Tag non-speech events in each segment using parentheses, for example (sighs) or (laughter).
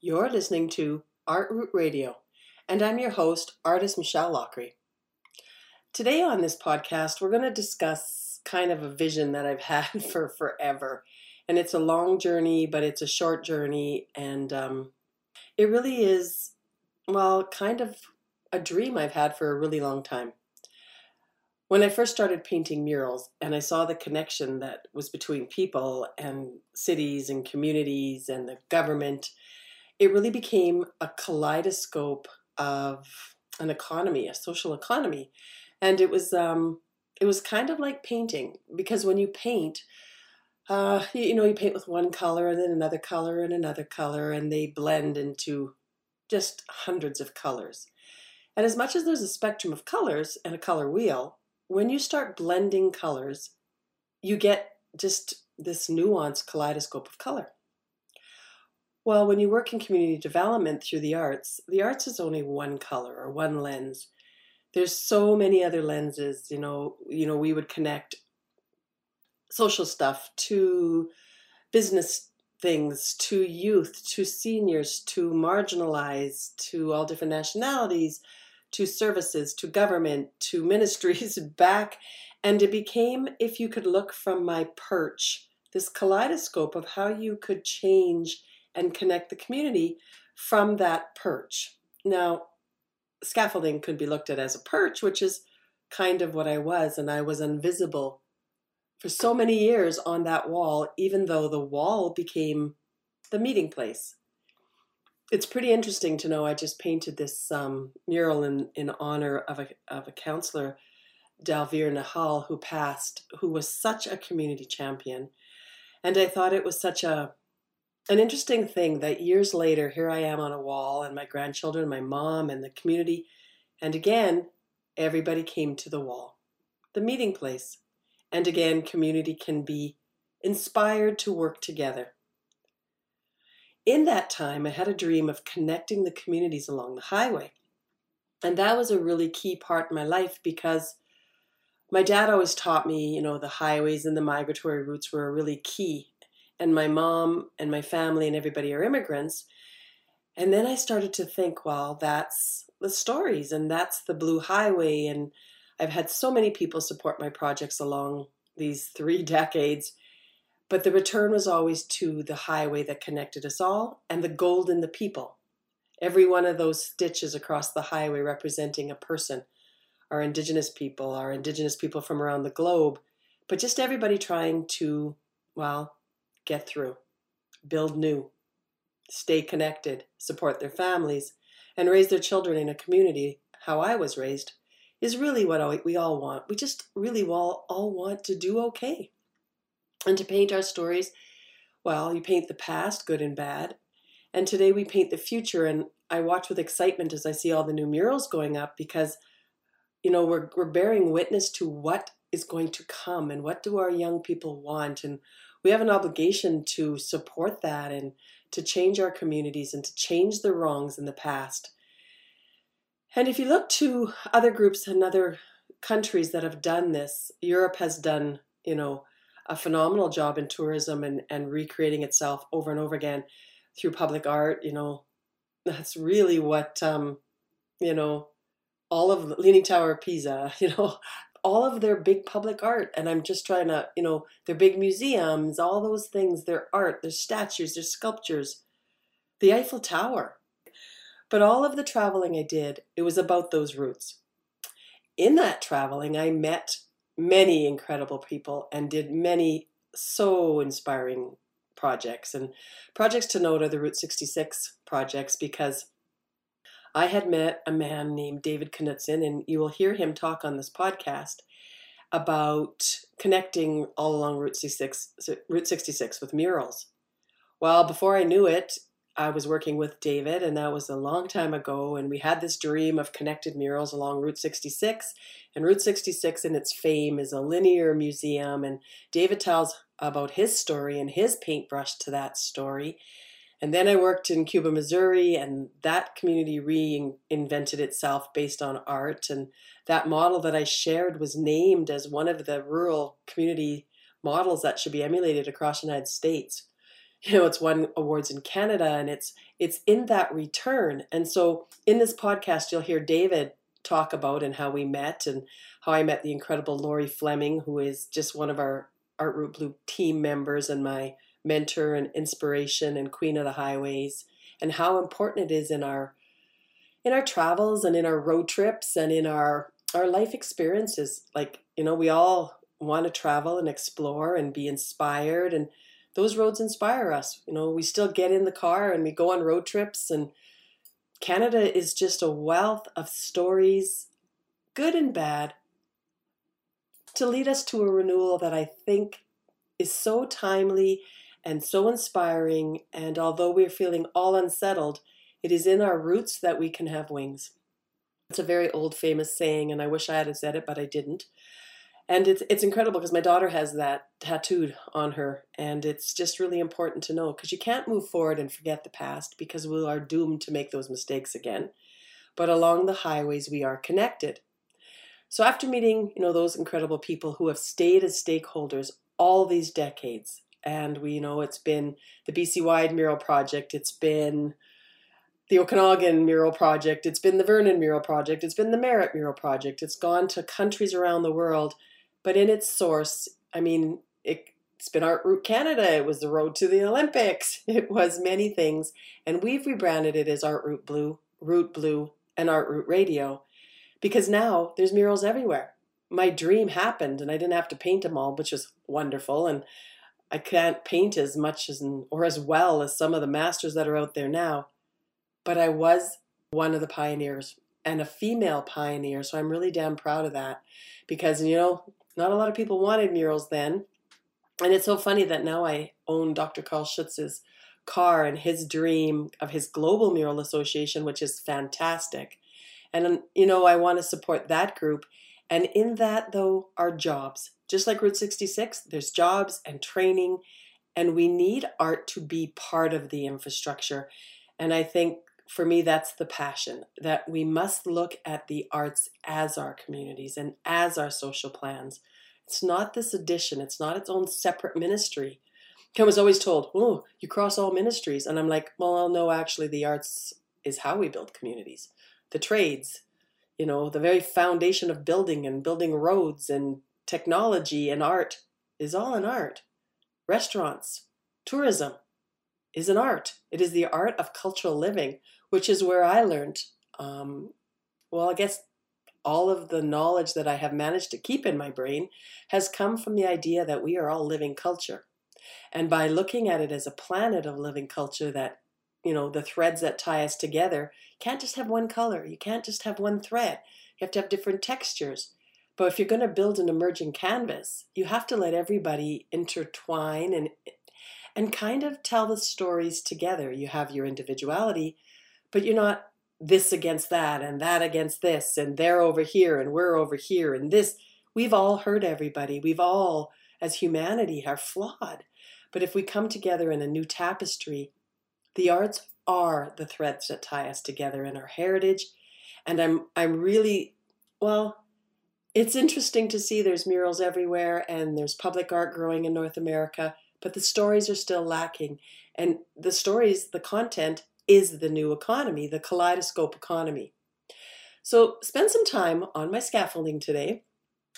You're listening to Art Route Radio, and I'm your host, artist Michelle Loughery. Today on this podcast, we're going to discuss kind of a vision that I've (laughs) had for forever. And it's a long journey, but it's a short journey, and um, it really is, well, kind of a dream I've had for a really long time. When I first started painting murals and I saw the connection that was between people and cities and communities and the government, it really became a kaleidoscope of an economy, a social economy. And it was um, it was kind of like painting because when you paint, uh, you, you know, you paint with one color and then another color and another color, and they blend into just hundreds of colors. And as much as there's a spectrum of colors and a color wheel, when you start blending colors, you get just this nuanced kaleidoscope of color. Well, when you work in community development through the arts, the arts is only one color or one lens. There's so many other lenses, you know, you know, we would connect social stuff to business things, to youth, to seniors, to marginalized, to all different nationalities, to services, to government, to ministries (laughs) back. And it became, if you could look from my perch, this kaleidoscope of how you could change and connect the community from that perch. Now, scaffolding could be looked at as a perch, which is kind of what I was, and I was invisible for so many years on that wall, even though the wall became the meeting place it's pretty interesting to know I just painted this um, mural in, in honor of a, of a counselor, Dalvir Nahal, who passed, who was such a community champion. And I thought it was such a an interesting thing that years later, here I am on a wall, and my grandchildren, my mom, and the community, and again, everybody came to the wall, the meeting place. And again, community can be inspired to work together in that time, I had a dream of connecting the communities along the highway. And that was a really key part in my life because my dad always taught me, you know, the highways and the migratory routes were really key. And my mom and my family and everybody are immigrants. And then I started to think, well, that's the stories and that's the Blue Highway. And I've had so many people support my projects along these three (laughs) decades but the return was always to the highway that connected us all and the gold in the people. Every one of those stitches across the highway representing a person, our indigenous people, our indigenous people from around the globe, but just everybody trying to, well, get through, build new, stay connected, support their families, and raise their children in a community how I was raised is really what we all want. We just really all, all want to do okay. And to paint our stories, well, you paint the past, good and bad. And today we paint the future. And I watch with excitement as I see all the new murals going up because, you know, we're, we're bearing witness to what is going to come and what do our young people want. And we have an obligation to support that and to change our communities and to change the wrongs in the past. And if you look to other groups and other countries that have done this, Europe has done, you know, a phenomenal job in tourism and, and recreating itself over and over again through public art. You know, that's really what, um, you know, all of Leaning Tower of Pisa, (laughs) you know, all of their big public art. And I'm just trying to, you know, their big museums, all those things, their art, their statues, their sculptures, the Eiffel Tower. But all of the traveling I did, it was about those roots. In that traveling, I met many incredible people and did many so inspiring projects. And projects to note are the Route 66 projects because I had met a man named David Knutson, and you will hear him talk on this podcast about connecting all along Route 66, Route 66 with murals. Well, before I knew it, I was working with David, and that was a long time ago. And we had this dream of connected murals along Route 66. And Route 66, in its fame, is a linear museum. And David tells about his story and his paintbrush to that story. And then I worked in Cuba, Missouri, and that community reinvented itself based on art. And that model that I shared was named as one of the rural community models that should be emulated across the United States. You know, it's won awards in Canada, and it's it's in that return. And so, in this podcast, you'll hear David talk about and how we met, and how I met the incredible Lori Fleming, who is just one of our Art Route Blue team members and my mentor and inspiration and queen of the highways and how important it is in our in our travels and in our road trips and in our our life experiences like you know we all want to travel and explore and be inspired and those roads inspire us you know we still get in the car and we go on road trips and Canada is just a wealth of stories good and bad to lead us to a renewal that I think is so timely and so inspiring. And although we're feeling all unsettled, it is in our roots that we can have wings. It's a very old famous saying, and I wish I had said it, but I didn't. And it's it's incredible because my daughter has that tattooed on her, and it's just really important to know because you can't move forward and forget the past because we are doomed to make those mistakes again. But along the highways, we are connected. So after meeting, you know, those incredible people who have stayed as stakeholders all these decades, and we know it's been the BC Wide Mural Project, it's been the Okanagan Mural Project, it's been the Vernon Mural Project, it's been the Merritt Mural Project. It's gone to countries around the world, but in its source, I mean, it, it's been Art Route Canada, it was the road to the Olympics, (laughs) it was many things, and we've rebranded it as Art Route Blue, Route Blue, and Art Route Radio, because now there's murals everywhere. My dream happened, and I didn't have to paint them all, which was wonderful, and I can't paint as much as or as well as some of the masters that are out there now, but I was one of the pioneers and a female pioneer, so I'm really damn proud of that. Because you know, not a lot of people wanted murals then. And it's so funny that now I own Dr. Karl Schutz's car and his dream of his Global Mural Association, which is fantastic. And um, you know, I want to support that group. And in that though are jobs. Just like Route 66, there's jobs and training, and we need art to be part of the infrastructure. And I think for me, that's the passion that we must look at the arts as our communities and as our social plans. It's not this addition, it's not its own separate ministry. I was always told, oh, you cross all ministries. And I'm like, well, no, actually, the arts is how we build communities. The trades, you know, the very foundation of building and building roads and technology and art is all an art. Restaurants, tourism is an art. It is the art of cultural living, which is where I learned, um, well, I guess all of the knowledge that I have managed to keep in my brain has come from the idea that we are all living culture. And by looking at it as a planet of living culture that, you know, the threads that tie us together can't just have one color. You can't just have one thread. You have to have different textures. But if you're going to build an emerging canvas, you have to let everybody intertwine and and kind of tell the stories together. You have your individuality, but you're not this against that and that against this and they're over here and we're over here and this. We've all hurt everybody. We've all as humanity are flawed. But if we come together in a new tapestry, the arts are the threads that tie us together in our heritage. And I'm I'm really well, it's interesting to see there's murals everywhere and there's public art growing in North America, but the stories are still lacking. And the stories, the content is the new economy, the kaleidoscope economy. So spend some time on my scaffolding today,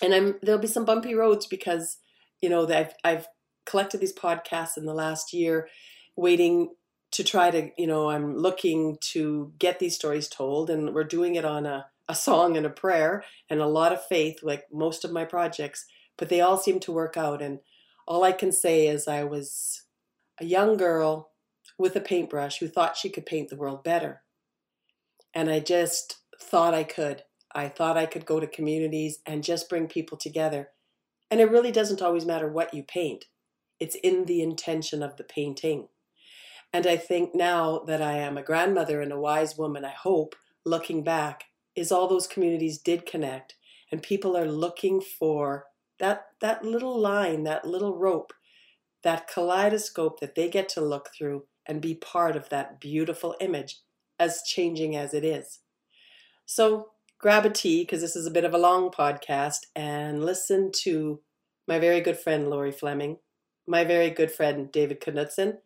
and I'm there'll be some bumpy roads because you know I've I've collected these podcasts in the last year, waiting to try to you know I'm looking to get these stories told, and we're doing it on a a song and a prayer and a lot of faith, like most of my projects, but they all seem to work out. And all I can say is I was a young girl with a paintbrush who thought she could paint the world better. And I just thought I could. I thought I could go to communities and just bring people together. And it really doesn't always matter what you paint, it's in the intention of the painting. And I think now that I am a grandmother and a wise woman, I hope, looking back, is all those communities did connect and people are looking for that that little line that little rope that kaleidoscope that they get to look through and be part of that beautiful image, as changing as it is. So grab a tea, because this is a bit of a long podcast, and listen to my very good friend Lori Fleming, my very good friend David Knutson,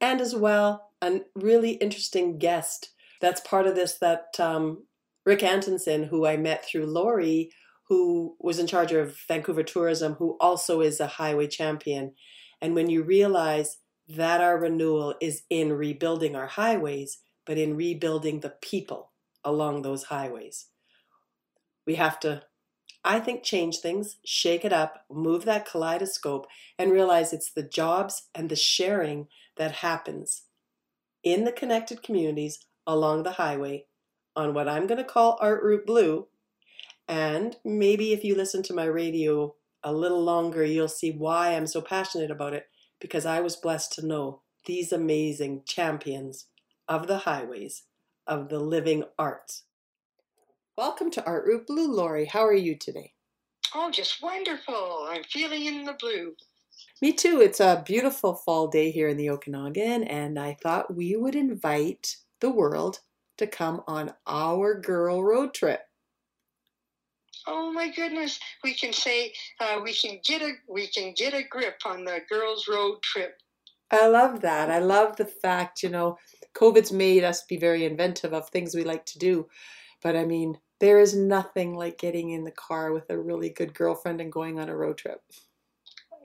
and as well a really interesting guest that's part of this that um, Rick Antonson, who I met through Lori, who was in charge of Vancouver tourism, who also is a highway champion. And when you realize that our renewal is in rebuilding our highways, but in rebuilding the people along those highways, we have to, I think, change things, shake it up, move that kaleidoscope, and realize it's the jobs and the sharing that happens in the connected communities along the highway on what I'm going to call Art Route Blue. And maybe if you listen to my radio a little longer, you'll see why I'm so passionate about it because I was blessed to know these amazing champions of the highways, of the living arts. Welcome to Art Route Blue, Lori. How are you today? Oh, just wonderful. I'm feeling in the blue. Me too. It's a beautiful fall day here in the Okanagan, and I thought we would invite the world to come on our girl road trip. Oh my goodness! We can say uh, we can get a we can get a grip on the girls' road trip. I love that. I love the fact, you know, COVID's made us be very inventive of things we like to do. But I mean, there is nothing like getting in the car with a really good girlfriend and going on a road trip.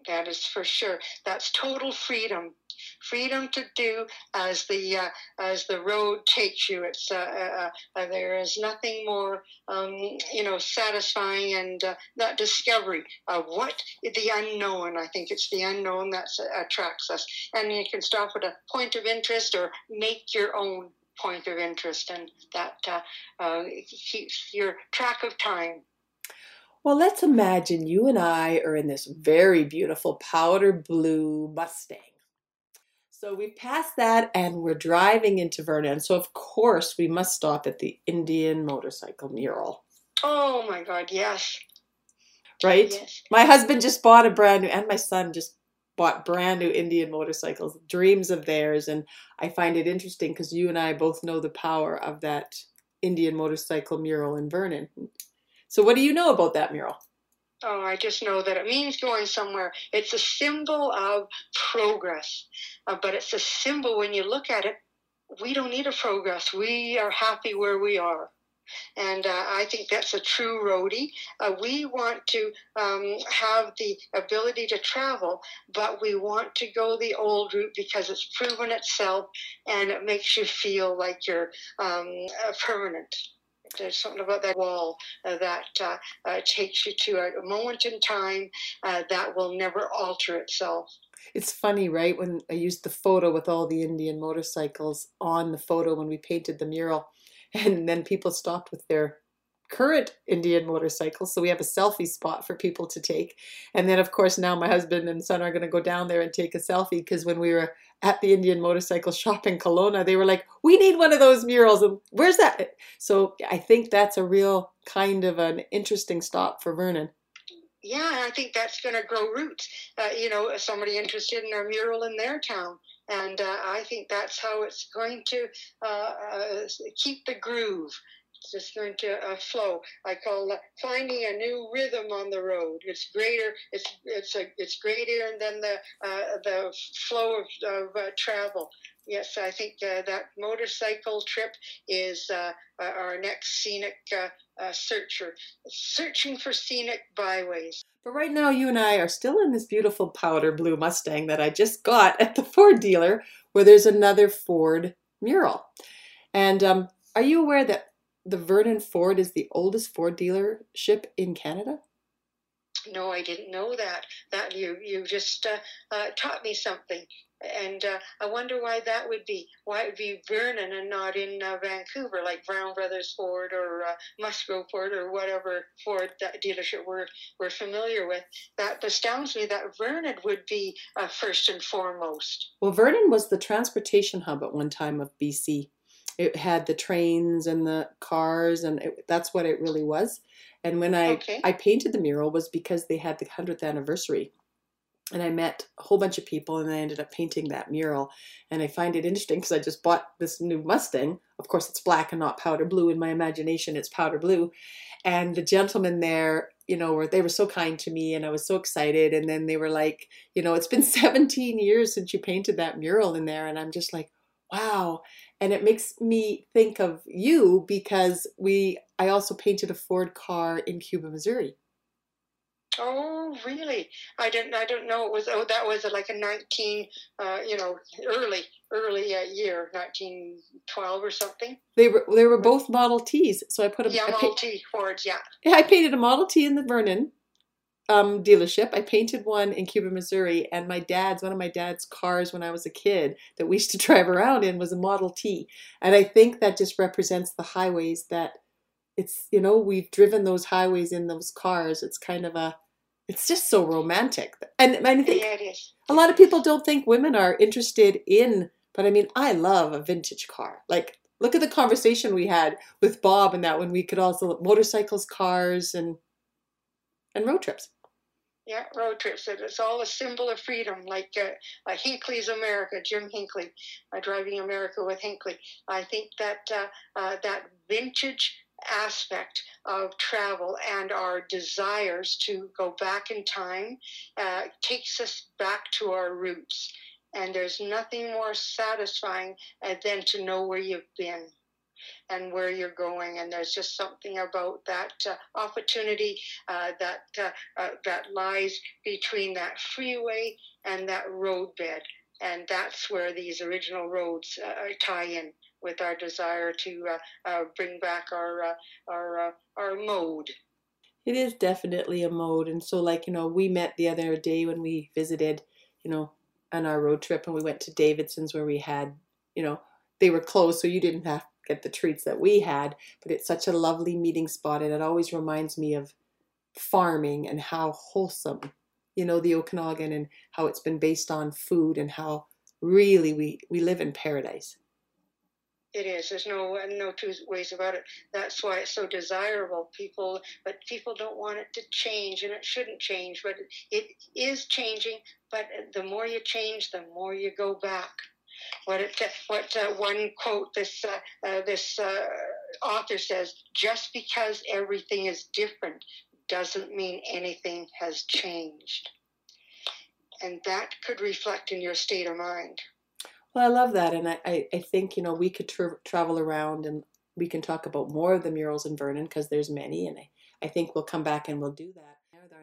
That is for sure. That's total freedom freedom to do as the uh, as the road takes you. It's uh, uh, uh there is nothing more um, you know satisfying and uh, that discovery of what the unknown. I think it's the unknown that attracts us, and you can stop at a point of interest or make your own point of interest, and that uh, keeps your track of time. Well, let's imagine you and I are in this very beautiful powder blue Mustang. So we've passed that and we're driving into Vernon. So, of course, we must stop at the Indian motorcycle mural. Oh my God, yes. Right? Yes. My husband just bought a brand new, and my son just bought brand new Indian motorcycles, dreams of theirs. And I find it interesting because you and I both know the power of that Indian motorcycle mural in Vernon. So, what do you know about that mural? Oh, I just know that it means going somewhere. It's a symbol of progress, uh, but it's a symbol when you look at it. We don't need a progress. We are happy where we are. And uh, I think that's a true roadie. Uh, we want to um, have the ability to travel, but we want to go the old route because it's proven itself and it makes you feel like you're um, permanent there's something about that wall uh, that uh, uh, takes you to a moment in time uh, that will never alter itself. It's funny, right? When I used the photo with all the Indian motorcycles on the photo when we painted the mural, (laughs) and then people stopped with their current Indian motorcycle. So we have a selfie spot for people to take. And then, of course, now my husband and son are going to go down there and take a selfie because when we were at the Indian motorcycle (laughs) shop in Kelowna, they were like, we need one of those murals. And where's that? So I think that's a real kind of an interesting stop for Vernon. Yeah, I think that's going to grow roots. Uh, you know, somebody interested in a mural in their town. And uh, I think that's how it's going to uh, uh keep the groove just going to uh, flow. I call uh, finding a new rhythm on the road. It's greater. It's it's a it's greater than the uh, the flow of, of uh, travel. Yes, I think uh, that motorcycle trip is uh, our next scenic searcher, searching for scenic byways. But right now, you and I are still in this beautiful powder blue Mustang that I just got at the Ford dealer, where there's another Ford mural. And um, are you aware that the Vernon Ford is the oldest Ford dealership in Canada? No, I didn't know that. That you you just uh, uh, taught me something, and uh, I wonder why that would be. Why it would be Vernon and not in uh, Vancouver, like Brown Brothers Ford or uh, Musgrove Ford or whatever Ford that dealership we're we're familiar with. That astounds me that Vernon would be uh, first and foremost. Well, Vernon was the transportation hub at one time of BC it had the trains and the cars and it, that's what it really was and when i okay. i painted the mural was because they had the 100th anniversary and I met a whole bunch of people, and I ended up painting that mural. And I find it interesting because I just bought this new Mustang. Of course, it's black and not powder blue. In my imagination, it's powder blue. And the gentlemen there, you know, were they were so kind to me, and I was so excited. And then they were like, you know, it's been (laughs) 17 years since you painted that mural in there, and I'm just like, wow. And it makes me think of you because we, I also painted a Ford car in Cuba, Missouri. Oh, really? I didn't. I don't know. It was. Oh, that was like a nineteen. Uh, you know, early, early uh, year, nineteen twelve or something. They were. They were both Model Ts. So I put a. Yeah, I Model pa- T Fords. Yeah, I painted a Model T in the Vernon um, dealership. I painted one in Cuba, Missouri, and my dad's one of my dad's cars when I was a kid that we used to (laughs) drive around in was a Model T, and I think that just represents the highways that it's you know we've driven those highways in those cars. It's kind of a it's just so romantic, and, and I think Yeah, a lot of people don't think women are interested in, but I mean, I love a vintage car. Like, look at the conversation we had with Bob and that when we could also motorcycles, cars, and and road trips. Yeah, road trips. It- It's all a symbol of freedom, like uh, uh, Hinckley's America, Jim Hinckley, uh, driving America with Hinckley. I think that uh, uh, that vintage aspect of travel and our desires to go back in time uh, takes us back to our roots. And there's nothing more satisfying than to know where you've been and where you're going. And there's just something about that uh, opportunity uh, that uh, uh, that lies between that freeway and that roadbed, and that's where these original roads uh, tie in with our desire to uh, uh, bring back our uh, our uh, our mode. It is definitely a mode. And so, like, you know, we met the other day when we visited, you know, on our road trip and we went to Davison's where we had, you know, they were closed, so you didn't have get the treats that we had. But it's such a lovely meeting spot. And it always reminds me of farming and how wholesome, you know, the Okanagan and how it's been based on food and how really we, we live in paradise. It is. There's no no two ways about it. That's why it's so desirable. People, but people don't want it to change, and it shouldn't change. But it is changing. But the more you change, the more you go back. What it, what uh, one quote this uh, uh, this uh, author says: "Just because everything is different doesn't mean anything has changed." And that could reflect in your state of mind. Well, I love that, and I, I, I think you know we could tra- travel around and we can talk about more of the murals in Vernon because there's many, and I, I think we'll come back and we'll do that.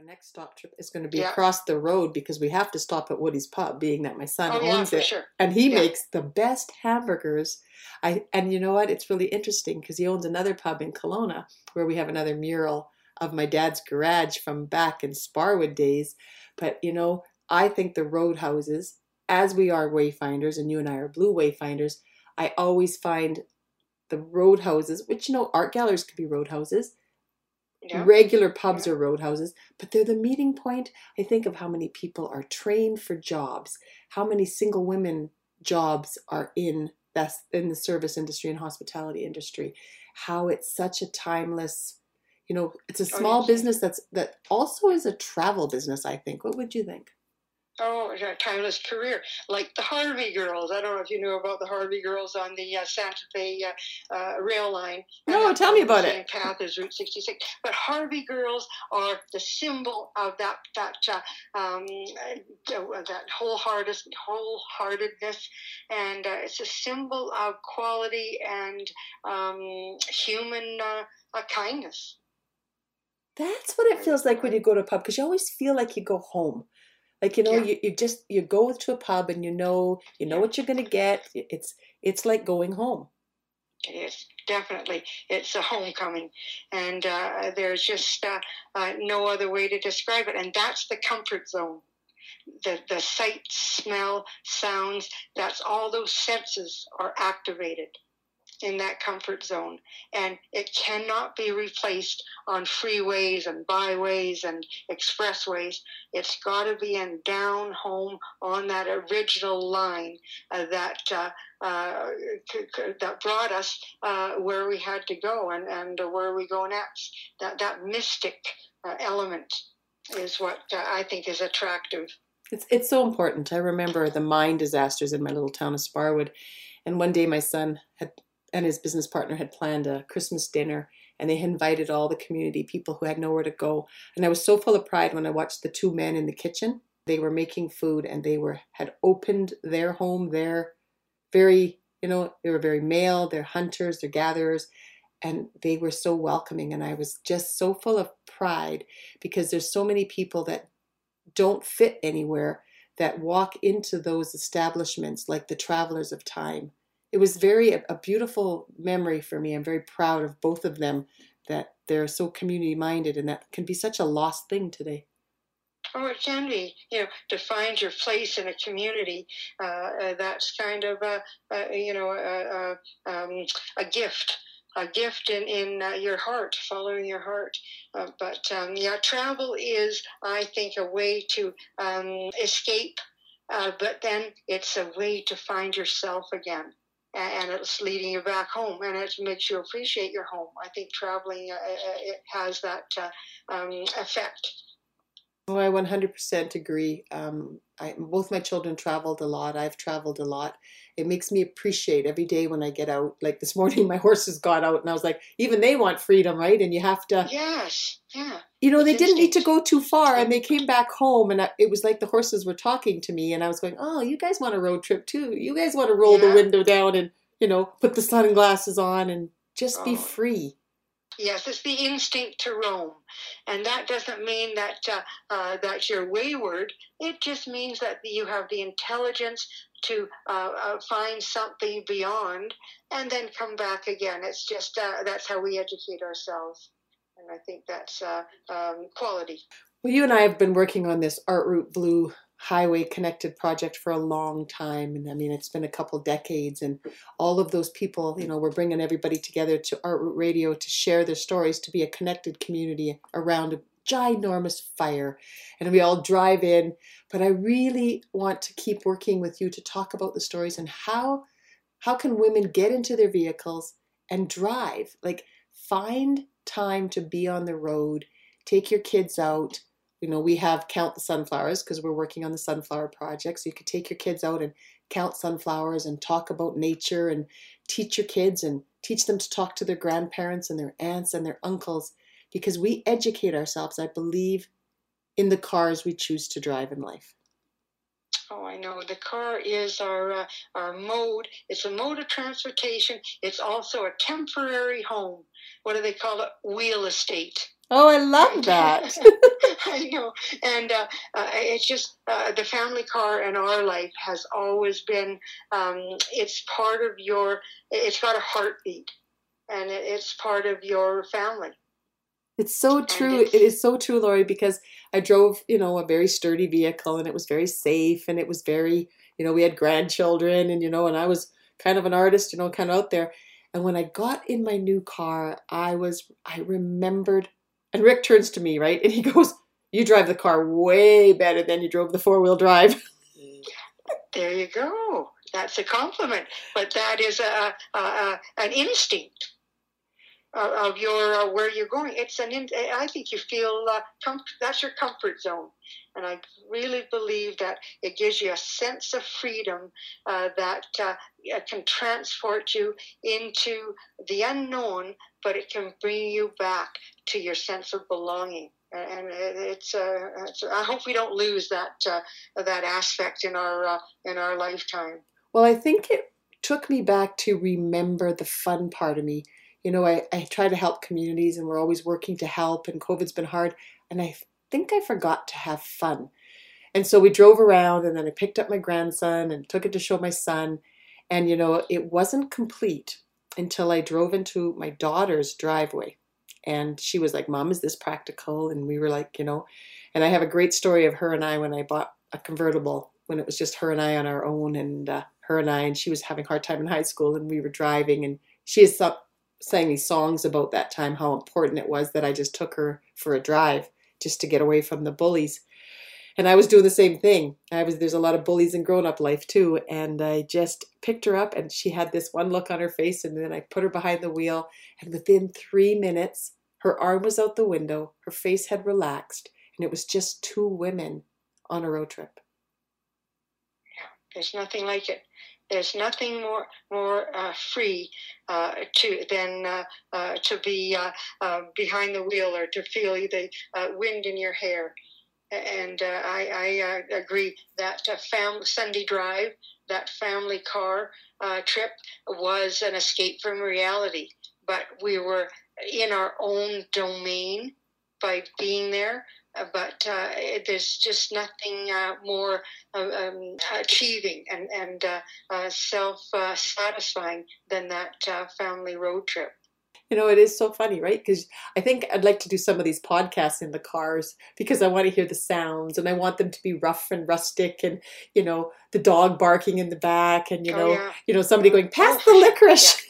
Our next stop trip is going to be Yeah. across the road because we have to stop at Woody's Pub, being that my son oh yeah, owns for it, sure. and he Yeah. makes the best hamburgers. I and you know what? It's really interesting because he owns another pub in Kelowna where we have another mural of my dad's garage from back in Sparwood days. But you know, I think the roadhouses, as we are wayfinders, and you and I are blue wayfinders, I always find the roadhouses, which you know, art galleries could be roadhouses, Yeah. regular pubs or roadhouses, but they're the meeting point. I think of how many people are trained for jobs, how many single women jobs are in that's in the service industry and hospitality industry, how it's such a timeless, you know, it's a Oh, small business that's that also is a travel business. I think. What would you think? Oh, a timeless career, like the Harvey girls. I don't know if you knew about the Harvey girls on the uh, Santa Fe uh, uh, rail line. No, tell me about same it. Path as Route 66. But Harvey girls are the symbol of that that uh, um, uh, that wholehearted wholeheartedness, and uh, it's a symbol of quality and um, human uh, uh, kindness. That's what it feels like when you go to a pub because you always feel like you go home. Like you know, Yeah. you, you just you go to a pub and you know you know what you're gonna get. It's it's like going home. It is definitely. It's a homecoming, and uh, there's just uh, uh, no other way to describe it. And that's the comfort zone. The the sight, smell, sounds. That's all those senses are activated in that comfort zone, and it cannot be replaced on freeways and byways and expressways. It's got to be in down home on that original line uh, that. Uh, uh, c- c- that brought us uh, where we had to go and, and where we go next. That that mystic uh, element is what uh, I think is attractive. It's it's so important. I remember the mine disasters in my little town of Sparwood, and one day my son had and his business partner had planned a Christmas dinner, and they had invited all the community people who had nowhere to go. And I was so full of pride when I watched the two men in the kitchen. They were making food, and they were had opened their home. Their very you know they were very male. They're hunters. They're gatherers, and they were so welcoming. And I was just so full of pride because there's so many people that don't fit anywhere that walk into those establishments like the travelers of time it was very a, a, beautiful memory for me i'm very proud of both of them that they're so community minded and that can be such a lost thing today Oh, it can be. You know, to find your place in a community, uh, uh, that's kind of a, a you know a, a, um, a gift a gift in, in uh, your heart, following your heart. Uh, but um, yeah, travel is, I think, a way to um, escape, uh, but then it's a way to find yourself again. And it's leading you back home, and it makes you appreciate your home. I think traveling uh, uh, it has that uh, um, effect. Oh, I 100% agree. Um, I, both my children traveled a lot. I've traveled a lot. It makes me appreciate every day when I get out. Like this morning, (laughs) my horses got out, and I was like, even they want freedom, right? And you have to. Yes. Yeah. You know, they didn't need to go too far, and they came back home, and I, it was like the horses were talking to me, and I was going, "Oh, you guys want a road trip too? You guys want to roll yeah. the window down and you know put the sunglasses on and just oh. be free." Yes, it's the instinct to roam, and that doesn't mean that uh, uh, that you're wayward. It just means that you have the intelligence to uh, uh find something beyond, and then come back again. It's just uh, that's how we educate ourselves, and I think that's uh, um, quality. Well, you and I have been working on this Art Route Blue highway connected project for a long time and i mean it's been a couple decades and all of those people you know we're bringing everybody together to art route radio to share their stories to be a connected community around ginormous fire and we all drive in. But i really want to keep working with you to talk about the stories and how how can women get into their vehicles and drive? Like find time to be on the road take your kids out. You know, we have count the sunflowers because we're working on the sunflower project. So you could take your kids out and count sunflowers and talk about nature and teach your kids and teach them to talk to their grandparents and their aunts and their uncles because we educate ourselves, I believe, in the cars we choose to drive in life. Oh, I know. The car is our uh, our mode. It's a mode of transportation. It's also a temporary home. What do they call it? Wheel estate. Oh, I love that. (laughs) I know, and uh, uh, it's just uh, the family car in our life has always been. Um, it's part of your. It's got a heartbeat, and it's part of your family. It's so true. It's, so true, Lori, because I drove, you know, a very sturdy vehicle, and it was very safe, and it was very, you know, we had grandchildren, and you know, and I was kind of an artist, you know, kind of out there. And when I got in my new car, I was, I remembered and Rick turns to me, right? And he (laughs) goes, You drive the car way better than you drove the four wheel drive. (laughs) there you go. That's a compliment. But that is a, a, a an instinct of your uh, where you're going. It's an. In, I think you feel uh, com- that's your comfort zone, and I really believe that it gives you a sense of freedom uh, that uh, can transport you into the unknown, but it can bring you back to your sense of belonging. And it's, uh, it's I hope we don't lose that uh, that aspect in our in our lifetime. Well, I think it took me back to remember the fun part of me you know, I, I try to help communities and we're always working to help, and COVID's been hard. And I think I forgot to have fun. And so we drove around, and then I picked up my grandson and took it to show my son. And, you know, it wasn't complete until I drove into my daughter's driveway. And she was like, Mom, is this practical? And we were like, you know, and I have a great story of her and I when I bought a convertible when it was just her and I on our own, and uh, her and I, and she was having a hard time in high school, and we were driving, and she is up sang these songs about that time, how important it was that I just took her for a drive just to get away from the bullies. And I was doing the same thing. I was there's a lot of bullies in grown up life too. And I just picked her up and she had this one look on her face and then I put her behind the wheel and within three minutes her arm was out the window, her face had relaxed, and it was just two women on a road trip. Yeah, there's nothing like it. There's nothing more more uh, free uh, to than uh, uh to be uh, uh, behind the wheel or to feel the wind in your hair. And I, I agree that fam- Sunday drive, that family car trip, was an escape from reality. But we were in our own domain by being there uh, but uh, there's just nothing uh, more uh, um, achieving and, and uh, uh, self satisfying than that family road trip. You know, it is so funny, right? Because I think I'd like to do some of these podcasts in the cars because I want to hear the sounds and I want them to be rough and rustic and, you know, the dog barking in the back and, you oh, know, oh, yeah. you know, somebody going, pass oh, the licorice. (laughs) Yeah.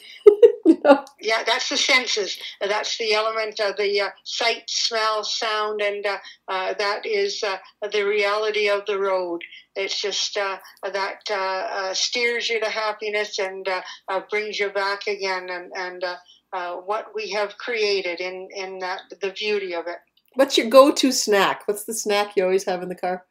(laughs) Yeah, that's the senses. That's the element of the uh, sight, smell, sound, and uh, uh, that is uh, the reality of the road. It's just uh, that uh, steers you to happiness and brings you back again, and, and what we have created in in that the beauty of it. What's your go-to snack? What's the snack you always have in the car?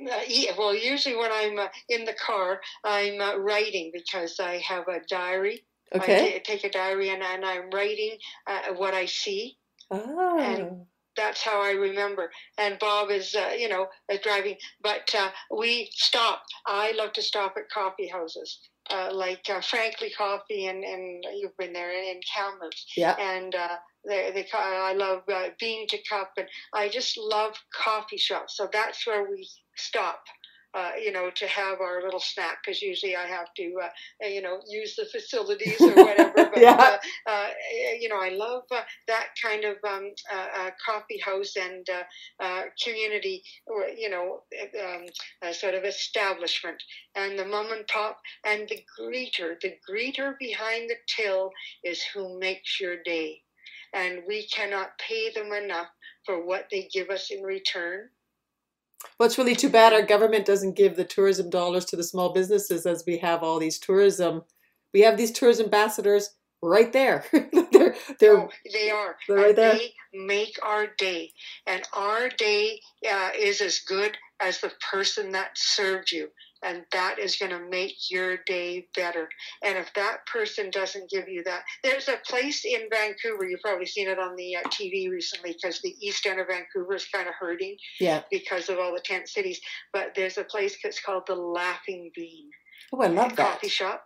Uh, yeah, well, usually when I'm uh, in the car, I'm uh, writing because I have a diary Okay. I take a diary and, and I'm writing uh, what I see. Oh. And that's how I remember. And Bob is, uh, you know, is driving. But uh, we stop. I love to stop at coffee houses. Uh, like uh, Frankly Coffee, and, and you've been there in Kamloops. Yeah. And uh, they, they, I love uh, Bean to Cup, and I just love coffee shops. So that's where we stop uh, you know, to have our little snack because usually I have to, uh, you know, use the facilities or whatever. (laughs) But, yeah. Uh, uh, you know, I love uh, that kind of um, coffee house and community, or, you know, um, sort of establishment. And the mom and pop and the greeter, the greeter behind the till is who makes your day. And we cannot pay them enough for what they give us in return well, it's really too bad our government doesn't give the tourism dollars to the small businesses as we have all these tourism. We have these tourism ambassadors right there. (laughs) they're, they're, oh, they are. They're right there. They make our day. And our day uh, is as good as the person that served you and that is going to make your day better. And if that person doesn't give you that, there's a place in Vancouver, you've probably seen it on the uh, TV recently because the east end of Vancouver is kind of hurting yeah. because of all the tent cities. But there's a place that's called the Laughing Bean. Oh, I love that. Coffee shop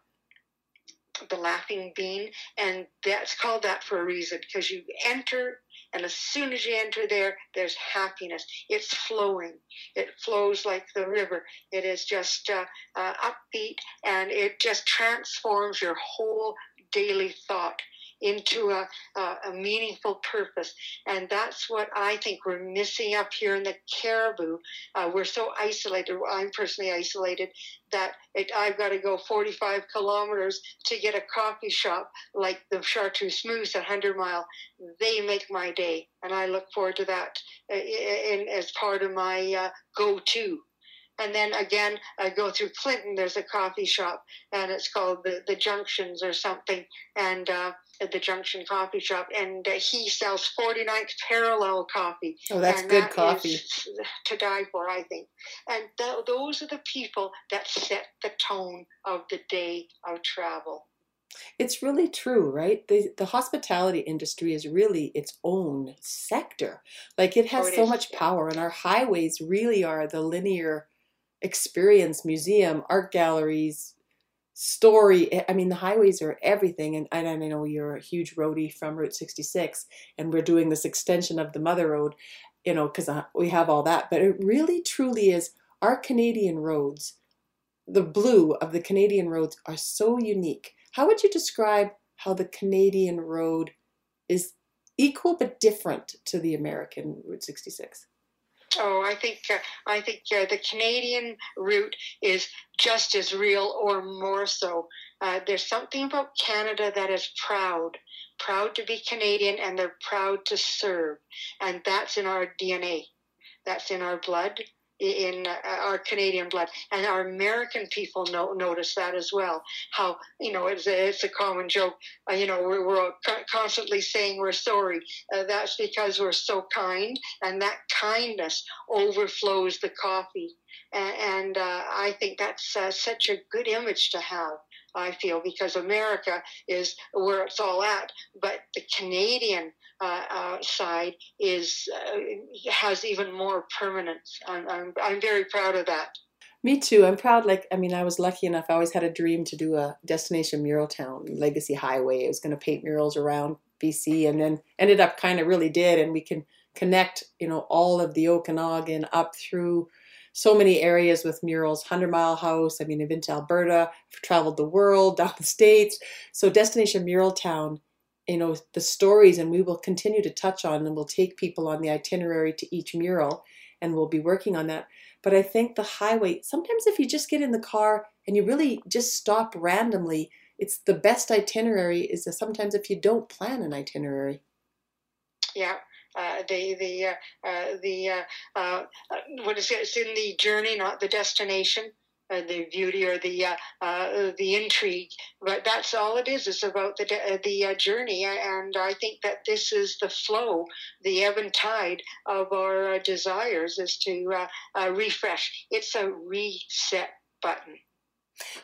the laughing bean and that's called that for a reason because you enter and as soon as you enter there, there's happiness. It's flowing. It flows like the river. It is just uh, uh, upbeat and it just transforms your whole daily thought into a, a, a, meaningful purpose. And that's what I think we're missing up here in the Cariboo. Uh, we're so isolated. I'm personally isolated that it, I've got to go 45 kilometers to get a coffee shop like the Chartreuse Moose at 100 Mile. They make my day, and I look forward to that uh, in, as part of my uh, go-to and then again I go through Clinton. There's a coffee shop, and it's called the the Junctions or something. And uh, at the Junction Coffee Shop, and uh, he sells 49th Parallel coffee. Oh, that's and good that coffee. To die for, I think. And th- those are the people that set the tone of the day of travel. It's really true, right? The the hospitality industry is really its own sector. Like it has oh, it so is. much power, and our highways really are the linear experience museum, art galleries, story. Eh, I mean, the highways are everything. And, and I know you're a huge roadie from Route 66, and we're doing this extension of the Mother Road, you know, because uh, we have all that. But it really, truly is our Canadian roads, the blue of the Canadian roads are so unique. How would you describe how the Canadian road is equal but different to the American Route 66? Oh, I think uh, I think uh, the Canadian route is just as real, or more so. Uh, there's something about Canada that is proud, proud to be Canadian, and they're proud to serve, and that's in our DNA. That's in our blood. In uh, our Canadian blood, and our American people notice that as well. How you know it's a, it's a common joke. Uh, you know we're, we're constantly saying we're sorry. Uh, that's because we're so kind, and that kindness overflows the coffee. And, and uh, I think that's uh, such a good image to have. I feel because America is where it's all at, but the Canadian uh, side is uh, has even more permanence. I'm, I'm, I'm very proud of that. Me too. I'm proud. Like, I mean, I was lucky enough. I always had a dream to do a destination mural town, Legacy Highway. I was going to paint murals around BC, and then ended up kind of really did. And we can connect, you know, all of the Okanagan up through so many areas with murals. Hundred Mile House. I mean, I've been to Alberta. I've traveled the world, (laughs) down the states. So, destination mural town you know the stories and we will continue to touch on and we'll take people on the itinerary to each mural and we'll be working on that but i think the highway sometimes if you just get in the car and you really just stop randomly it's the best itinerary is that sometimes if you don't plan an itinerary yeah uh, the the uh, uh, the uh, uh, what is it? It's in the journey, not the destination uh, the beauty or the uh, uh, the intrigue. But that's all it is. It's about the uh, the journey, and I think that this is the flow, the ebb and tide of our desires, is to refresh. It's a reset button.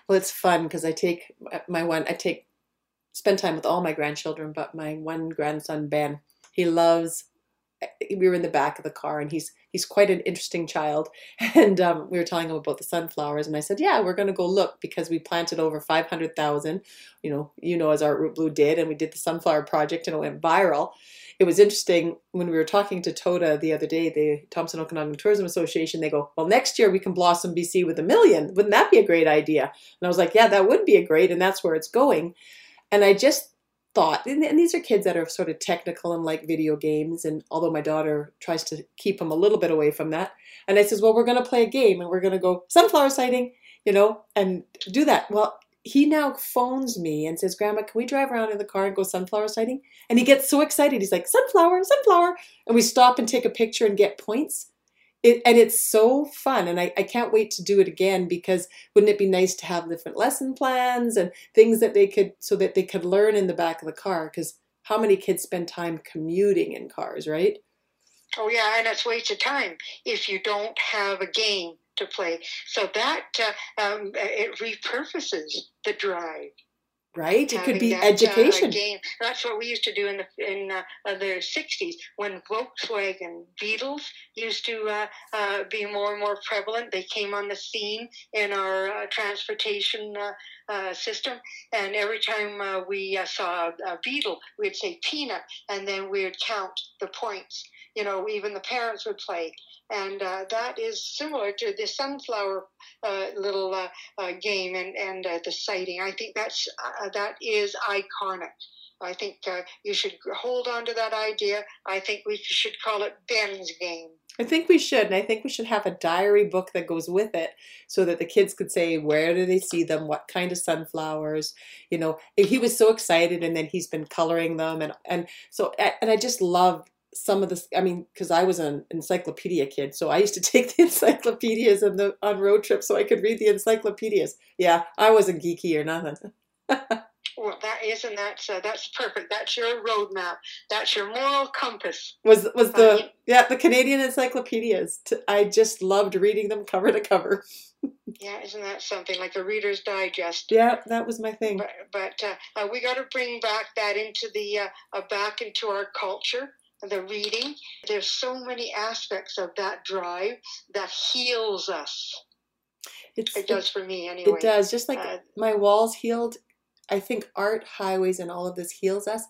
Well, it's fun because I take my one. I take spend time with all my grandchildren, but my one grandson Ben, he loves we were in the back of the car and he's he's quite an interesting child. (laughs) And um, we were telling him about the sunflowers and i said yeah we're going to go look because we planted over 500000 you know you know as Art Route Blue did and we did the sunflower project and it went viral. It was interesting when we were talking to toda the other day the thompson okanagan tourism association they go well next year we can blossom bc with a million. Wouldn't that be a great idea? And i was like yeah that would be a great and that's where it's going. And i just thought and, and, these are kids that are sort of technical and like video games and although my daughter tries to keep them a little bit away from that and i says well we're going to play a game and we're going to go sunflower sighting you know and do that. Well he now phones me and says grandma can we drive around in the car and go sunflower sighting? And he gets so excited. He's like sunflower sunflower and we stop and take a picture and get points it, and it's so fun and I, I can't wait to do it again because wouldn't it be nice to have different lesson plans and things that they could so that they could learn in the back of the car? Because how many kids spend time commuting in cars right? Oh yeah and it's wasted time if you don't have a game to play. So that uh, um, it repurposes the drive right? It could be that, uh, education. Uh. That's what we used to do in the in uh, the '60s when Volkswagen Beetles used to uh, uh, be more and more prevalent. They came on the scene in our uh, transportation system, and every time we saw a, a beetle, we'd say peanut, and then we would count the points. You know, even the parents would play and uh, that is similar to the sunflower uh, little uh, uh game and and uh, the sighting. I think that's uh, that is iconic. I think you should hold on to that idea. I think we should call it Ben's game. I think we should, and I think we should have a diary book that goes with it, so that the kids could say where do they see them, what kind of sunflowers, you know. He was so excited, and then he's been coloring them, and and so and I just love some of this i mean because i was an encyclopedia kid so i used to (laughs) take the encyclopedias on the on road trips so i could read the encyclopedias. Yeah i wasn't geeky or nothing. (laughs) Well that isn't that uh, that's perfect. That's your roadmap. That's your moral compass. Was was the uh, yeah the canadian encyclopedias. I just loved reading them cover to cover. (laughs) Yeah isn't that something like a reader's digest? Yeah that was my thing. But, but uh, uh we got to bring back that into the uh, uh, back into our culture the reading. There's so many aspects of that drive that heals us. It's, it does for me anyway. It does. Just like uh, my walls healed, I think art, highways, and all of this heals us.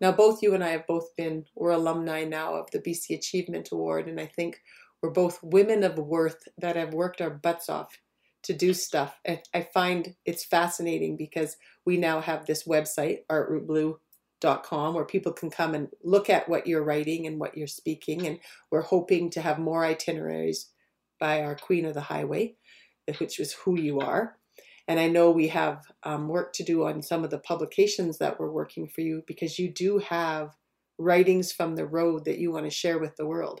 Now, both you and I have both been, we're alumni now of the BC Achievement Award, and I think we're both women of worth that have worked our butts off to do stuff. And I find it's fascinating because we now have this website, Art Route Blue, com where people can come and look at what you're writing and what you're speaking. And we're hoping to have more itineraries by our Queen of the Highway, (laughs) which is who you are. And I know we have um, work to do on some of the publications that we're working for you because you do have writings from the road that you want to share with the world.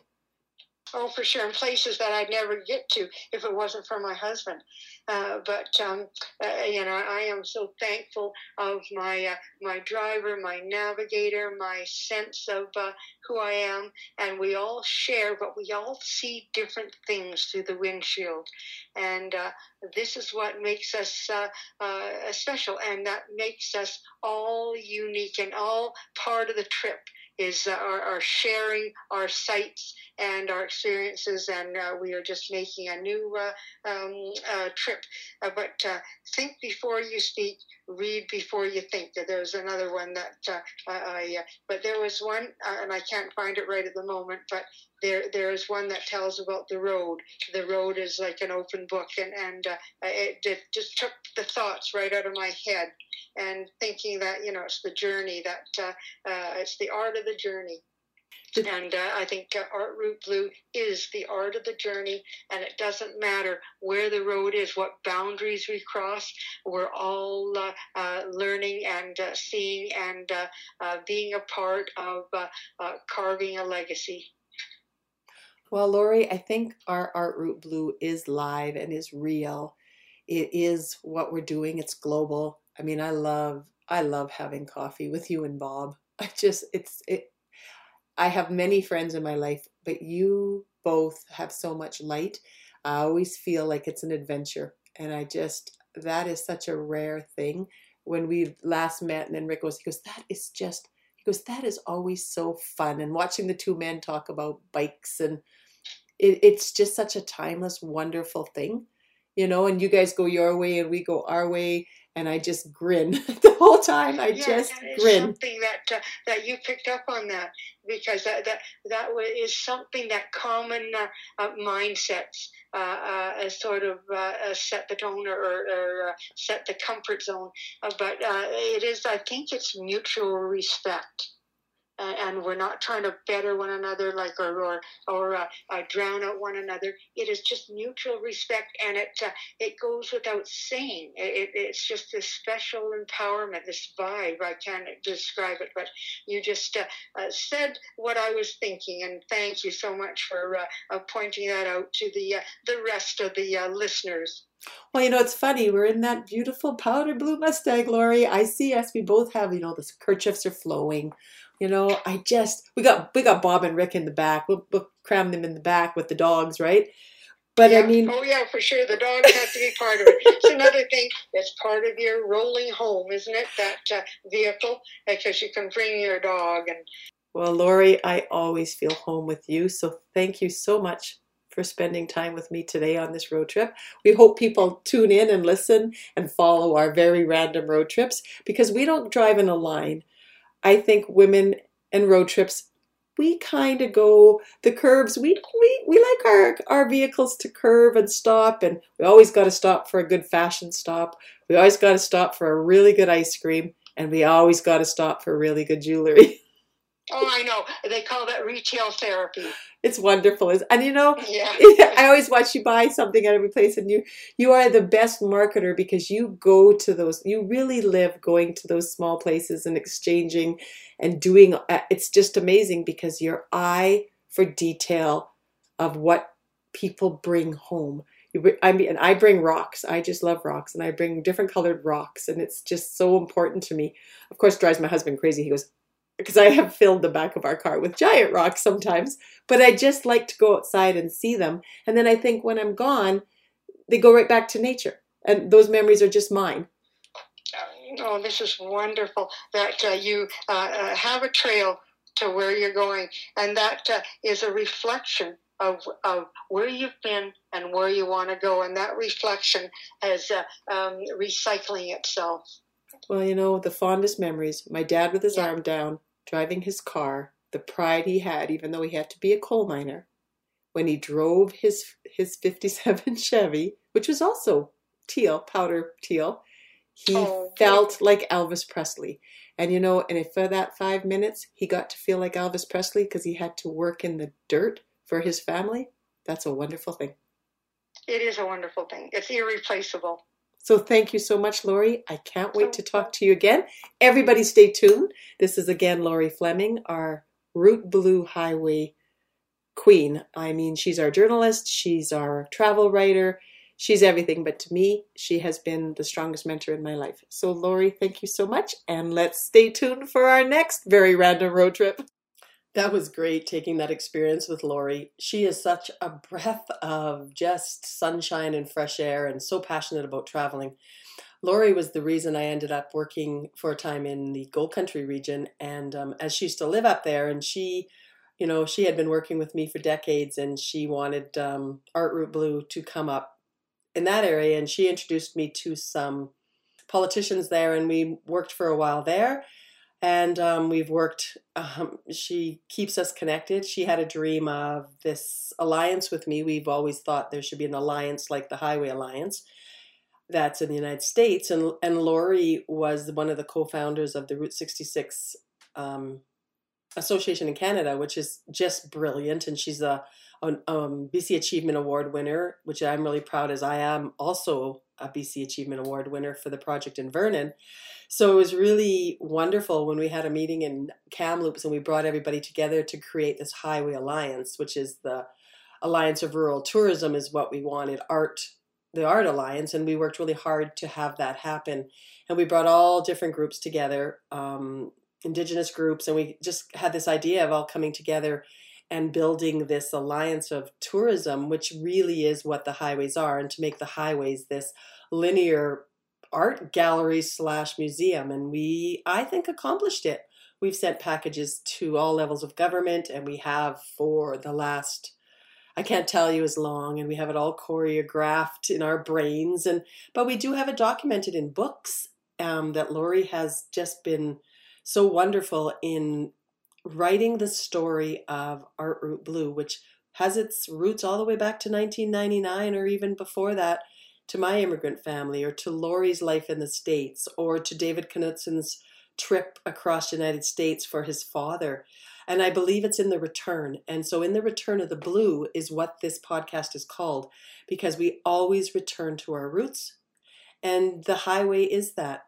Oh, for sure, in places that I'd never get to if it wasn't for my husband. Uh, but um, uh, you know, I am so thankful of my uh, my driver, my navigator, my sense of uh, who I am, and we all share, but we all see different things through the windshield, and uh, this is what makes us uh, special, and that makes us all unique and all part of the trip is uh, our, our, sharing our sights and our experiences, and uh, we are just making a new uh, um, uh, trip. Uh, but think before you speak, read before you think. There's another one that uh, uh, uh, I, but there was one, and I can't find it right at the moment, but there there is one that tells about the road. The road is like an open book, and and it, it just took the thoughts right out of my head and thinking that you know it's the journey that uh, uh, it's the art of the journey and uh, I think uh, Art Route Blue is the art of the journey, and it doesn't matter where the road is, what boundaries we cross. We're all uh, uh learning and uh, seeing and uh, being a part of carving a legacy. Well, Lori, I think our Art Route Blue is live and is real. It is what we're doing. It's global. I mean, I love I love having coffee with you and Bob. I just it's it I have many friends in my life, but you both have so much light. I always feel like it's an adventure and I just that is such a rare thing. When we last met and then Rick goes, he goes, that is just he goes, that is always so fun. And watching the two men talk about bikes and it, it's just such a timeless, wonderful thing. You know, and you guys go your way and we go our way and I just grin (laughs) the whole time. I yeah, just grin. Something that uh, that you picked up on that because that that that is something that common uh, uh, mindsets uh, uh, sort of uh, set the tone or, or set the comfort zone. but it is, I think, it's mutual respect and we're not trying to better one another like or or, or uh, uh, drown out one another. It is just mutual respect, and it uh, it goes without saying. It, it's just this special empowerment, this vibe. I can't describe it, but you just uh, uh, said what I was thinking, and thank you so much for uh, pointing that out to the the rest of the listeners. Well, you know, it's funny. We're in that beautiful powder blue Mustang, Lori. I see us. We both have, you know, the kerchiefs are flowing. You know, I just we got we got Bob and Rick in the back. We'll, we'll cram them in the back with the dogs, right? But yeah. I mean, oh yeah, for sure, the dogs have to be part of it. It's another thing. It's part of your rolling home, isn't it? That uh, vehicle, because you can bring your dog and. Well, Lori, I always feel home with you. So thank you so much for spending time with me today on this road trip. We hope people tune in and listen and follow our very random road trips because we don't drive in a line. I think women and road trips, we kind of go the curves. We, we, we like our, our vehicles to curve and stop, and we always got to stop for a good fashion stop. We always got to stop for a really good ice cream, and we always got to stop for really good jewelry. (laughs) Oh, I know. They call that retail therapy. It's wonderful, is and you know, yeah. (laughs) I always watch you buy something at every place, and you you are the best marketer because you go to those. You really live going to those small places and exchanging and doing. Uh, it's just amazing because your eye for detail of what people bring home. I mean, and I bring rocks. I just love rocks, and I bring different colored rocks, and it's just so important to me. Of course, drives my husband crazy. He goes, because I have filled the back of our car with giant rocks sometimes, but I just like to go outside and see them. And then I think when I'm gone, they go right back to nature. And those memories are just mine. Oh, this is wonderful that uh, you uh, uh, have a trail to where you're going, and that uh, is a reflection of, of where you've been and where you want to go, and that reflection is uh, um, recycling itself. Well, you know, the fondest memories my dad with his yeah. arm down, driving his car, the pride he had, even though he had to be a coal miner, when he drove his, his 57 (laughs) Chevy, which was also teal, powder teal, he oh, felt like Elvis Presley. And you know, and for that five minutes, he got to feel like Elvis Presley because he had to work in the dirt for his family. That's a wonderful thing. It is a wonderful thing. It's irreplaceable. So thank you so much, Lori. I can't wait to talk to you again. Everybody stay tuned. This is again Lori Fleming, our Route Blue Highway queen. I mean, she's our journalist, she's our travel writer, she's everything. But to me, she has been the strongest mentor in my life. So, Lori, thank you so much. And let's stay tuned for our next very random road trip. That was great taking that experience with Lori. She is such a breath of just sunshine and fresh air and so passionate about traveling. Lori was the reason I ended up working for a time in the Gold Country region. And um, as she used to live up there, and she, you know, she had been working with me for decades and she wanted um, Art Route Blue to come up in that area. And she introduced me to some politicians there, and we worked for a while there and um, we've worked um, she keeps us connected. She had a dream of this alliance with me. We've always thought there should be an alliance like the highway alliance that's in the united states. And, and lori was one of the co-founders of the route 66 um, association in canada which is just brilliant. And she's a an um, bc achievement award winner which i'm really proud as i am also a bc achievement award winner for the project in vernon so it was really wonderful when we had a meeting in Kamloops and we brought everybody together to create this Highway Alliance, which is the Alliance of Rural Tourism, is what we wanted. Art, the Art Alliance, and we worked really hard to have that happen. And we brought all different groups together, um, Indigenous groups, and we just had this idea of all coming together and building this alliance of tourism, which really is what the highways are, and to make the highways this linear art gallery slash museum, and we, I think, accomplished it. We've sent packages to all levels of government, and we have for the last, I can't tell you as long, and we have it all choreographed in our brains. And but we do have it documented in books um, that Lori has just been so wonderful in writing the story of Art Route Blue, which has its roots all the way back to 1999 or even before that to my immigrant family or to Lori's life in the States or to David Knudson's trip across the United States for his father. And I believe it's in the return. And so, in the return of the blue is what this podcast is called because we always return to our roots. And the highway is that.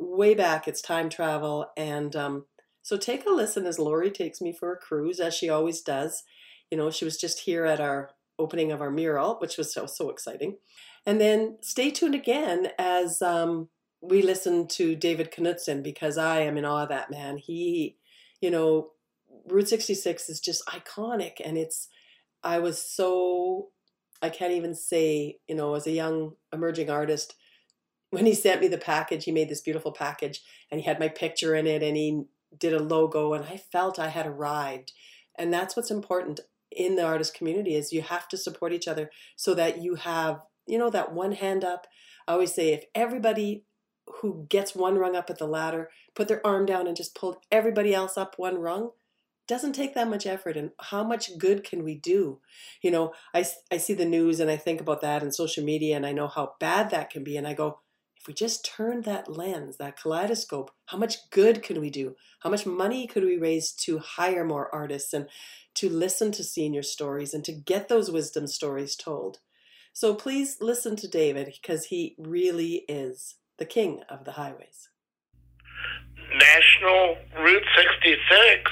Way back, it's time travel. And um, so, take a listen as Lori takes me for a cruise, as she always does. You know, she was just here at our opening of our mural, which was so, so exciting. And then stay tuned again as um, we listen to David Knudson because I am in awe of that man. He, you know, Route 66 is just iconic. And it's, I was so, I can't even say, you know, as a young emerging artist, when he sent me the package, he made this beautiful package and he had my picture in it and he did a logo and I felt I had arrived. And that's what's important in the artist community is you have to support each other so that you have you know, that one hand up. I always say if everybody who gets one rung up at the ladder put their arm down and just pulled everybody else up one rung, doesn't take that much effort and how much good can we do you know I, I see the news and i think about that and social media and i know how bad that can be and i go if we just turn that lens that kaleidoscope how much good can we do how much money could we raise to hire more artists and to listen to senior stories and to get those wisdom stories told so please listen to David because he really is the king of the highways. National Route 66.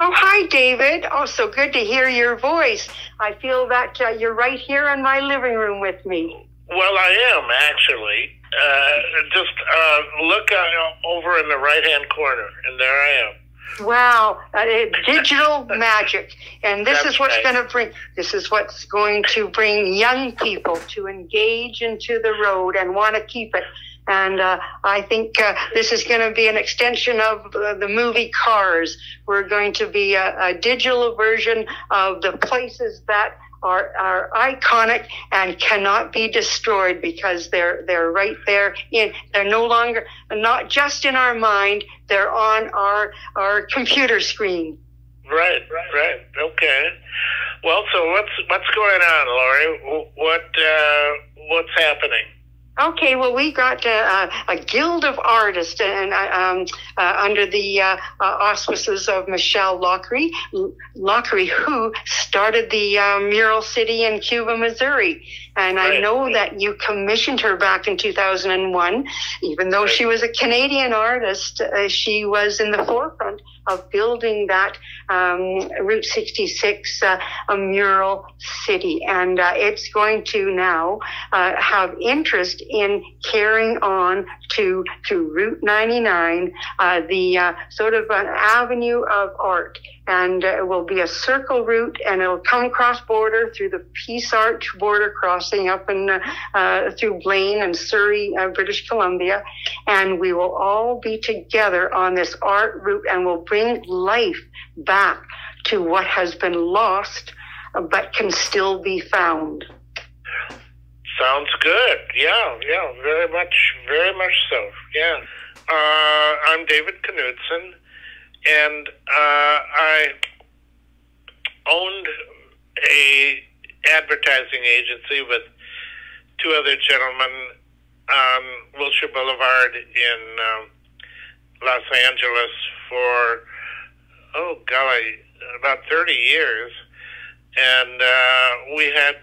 Oh, hi, David. Oh, so good to hear your voice. I feel that uh, you're right here in my living room with me. Well, I am actually. Uh, just uh, look uh, over in the right hand corner, and there I am. Wow, uh, (laughs) digital magic, and this That's is what's right. going to bring. This is what's going to bring young people to engage into the road and want to keep it. And uh, I think uh, this is going to be an extension of uh, the movie Cars. We're going to be a, a digital version of the places that are, are iconic and cannot be destroyed because they're they're right there in they're no longer not just in our mind they're on our our computer screen. Right right okay. Well so what's what's going on Lori? What uh, what's happening Okay, well, we got uh, a guild of artists and uh, um, uh, under the uh, uh, auspices of Michelle Loughery, Loughery, who started the uh, Mural City in Cuba, Missouri. And I know that you commissioned her back in 2001. Even though she was a Canadian artist, uh, she was in the forefront of building that um, Route 66 uh, a mural city. And uh, it's going to now uh, have interest in carrying on to, to Route 99, uh, the uh, sort of an avenue of art. And it will be a circle route and it'll come across border through the Peace Arch border crossing up in, uh, through Blaine and Surrey, uh, British Columbia. And we will all be together on this art route and will bring life back to what has been lost but can still be found. Sounds good. Yeah, yeah, very much, very much so. Yeah. Uh, I'm David Knudson, and uh, I owned a advertising agency with two other gentlemen on Wilshire Boulevard in um, Los Angeles for oh golly, about 30 years, and uh, we had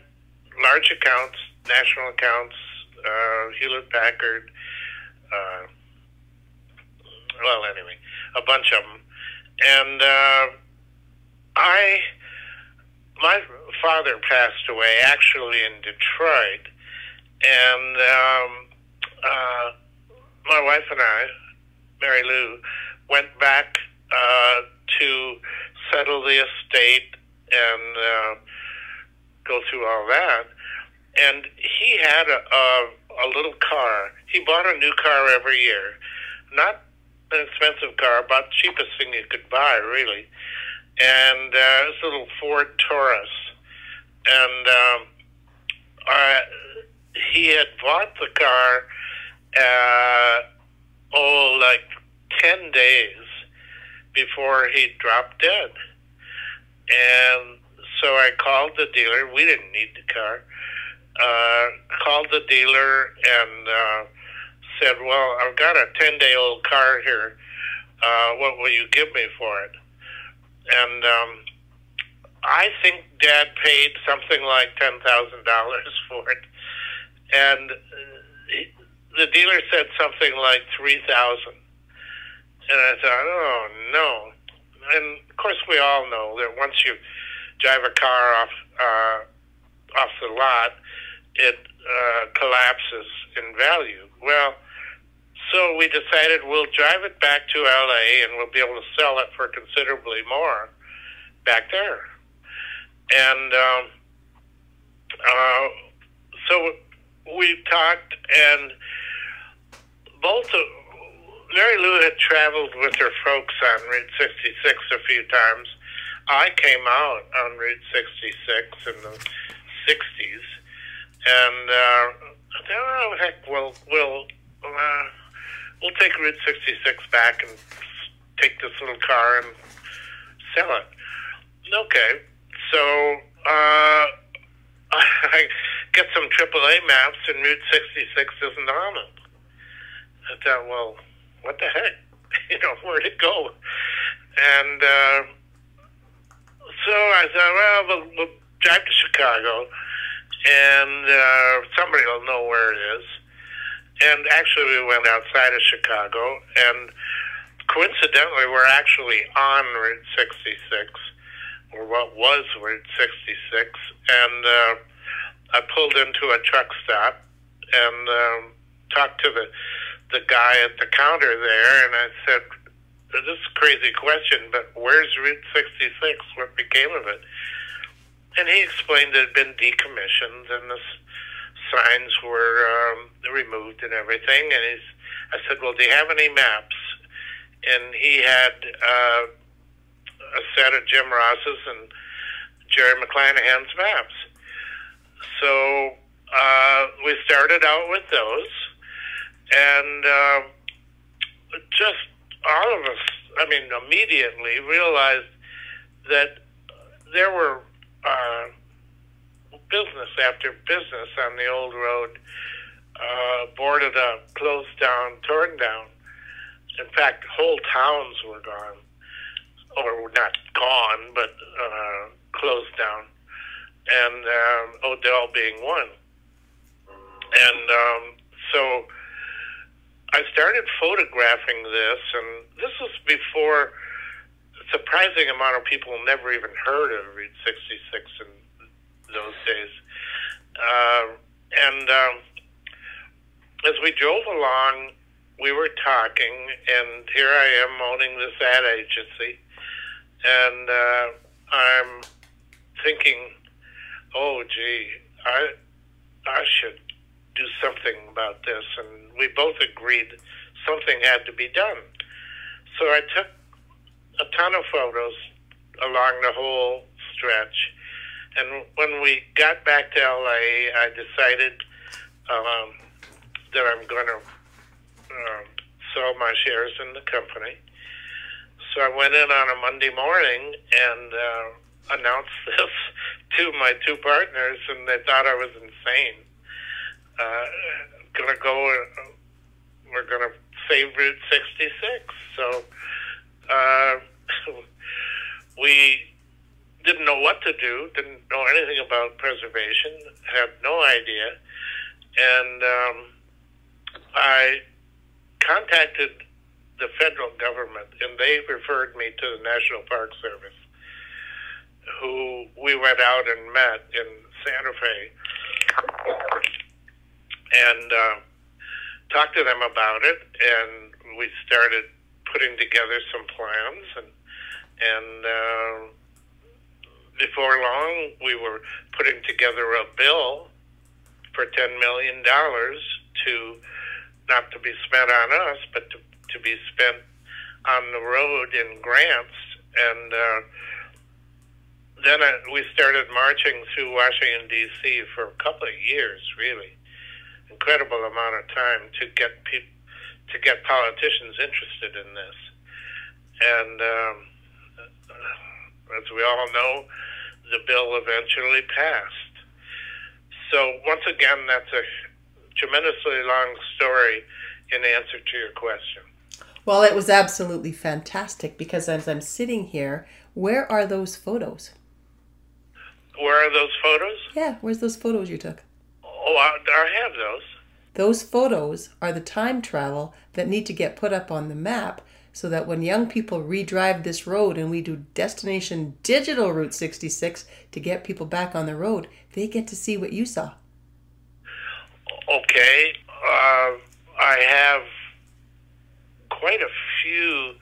large accounts, national accounts, uh, Hewlett Packard, uh, well, anyway, a bunch of them. And uh, I, my father passed away actually in Detroit, and um, uh, my wife and I, Mary Lou, went back uh, to settle the estate and uh, go through all that. And he had a, a, a little car. He bought a new car every year. Not an expensive car, about the cheapest thing you could buy, really. And uh, it was a little Ford Taurus. And um, uh, he had bought the car, uh, oh, like 10 days before he dropped dead. And so I called the dealer. We didn't need the car. Uh, called the dealer and uh, said, "Well, I've got a ten-day-old car here. Uh, what will you give me for it?" And um, I think Dad paid something like ten thousand dollars (laughs) for it, and uh, he, the dealer said something like three thousand. And I thought, oh no. And of course, we all know that once you drive a car off uh, off the lot, it uh, collapses in value. Well, so we decided we'll drive it back to LA and we'll be able to sell it for considerably more back there. And um, uh, so we talked, and both of Mary Lou had traveled with her folks on Route 66 a few times. I came out on Route 66 in the 60s, and uh, I thought, oh, heck, we'll, we'll, uh, we'll take Route 66 back and take this little car and sell it. Okay, so uh, (laughs) I get some AAA maps, and Route 66 isn't on it. I thought, well, what the heck? (laughs) you know, where'd it go? And uh, so I thought, well, we'll, we'll drive to Chicago, and uh, somebody will know where it is. And actually, we went outside of Chicago, and coincidentally, we're actually on Route 66, or what was Route 66, and uh, I pulled into a truck stop and um, talked to the the guy at the counter there, and I said, "This is a crazy question, but where's Route 66? What became of it?" And he explained it had been decommissioned, and the s- signs were um, removed and everything. And he's, I said, "Well, do you have any maps?" And he had uh, a set of Jim Ross's and Jerry McClanahan's maps. So uh, we started out with those and uh, just all of us, I mean, immediately realized that there were uh, business after business on the old road uh, boarded up, closed down, torn down. In fact, whole towns were gone, or not gone, but uh, closed down, and um, Odell being one. and um, so I started photographing this, and this was before a surprising amount of people never even heard of Route 66 in those days. Uh, and um, as we drove along, we were talking, and here I am owning this ad agency, and uh, I'm thinking, oh, gee, I I should do something about this, and we both agreed something had to be done. So I took a ton of photos along the whole stretch, and when we got back to LA, I decided um, that I'm going to um, sell my shares in the company. So I went in on a Monday morning and uh, announced (laughs) this to my two partners, and they thought I was insane. Uh, gonna go, uh, we're gonna save Route 66. So uh, (laughs) we didn't know what to do, didn't know anything about preservation, had no idea, and um, I contacted the federal government, and they referred me to the National Park Service, who we went out and met in Santa Fe, and uh, talked to them about it, and we started putting together some plans, and and uh, before long, we were putting together a bill for ten million dollars to not to be spent on us, but to, to be spent on the road in grants. And uh, then uh, we started marching through Washington D.C. for a couple of years, really incredible amount of time to get people to get politicians interested in this. And um, as we all know, the bill eventually passed. So once again, that's a tremendously long story in answer to your question. Well, it was absolutely fantastic because as I'm sitting here, where are those photos? Where are those photos? Yeah, where's those photos you took? Oh, I, I have those. Those photos are the time travel that need to get put up on the map so that when young people redrive this road and we do destination digital Route 66 to get people back on the road, they get to see what you saw. Okay. Uh, I have quite a few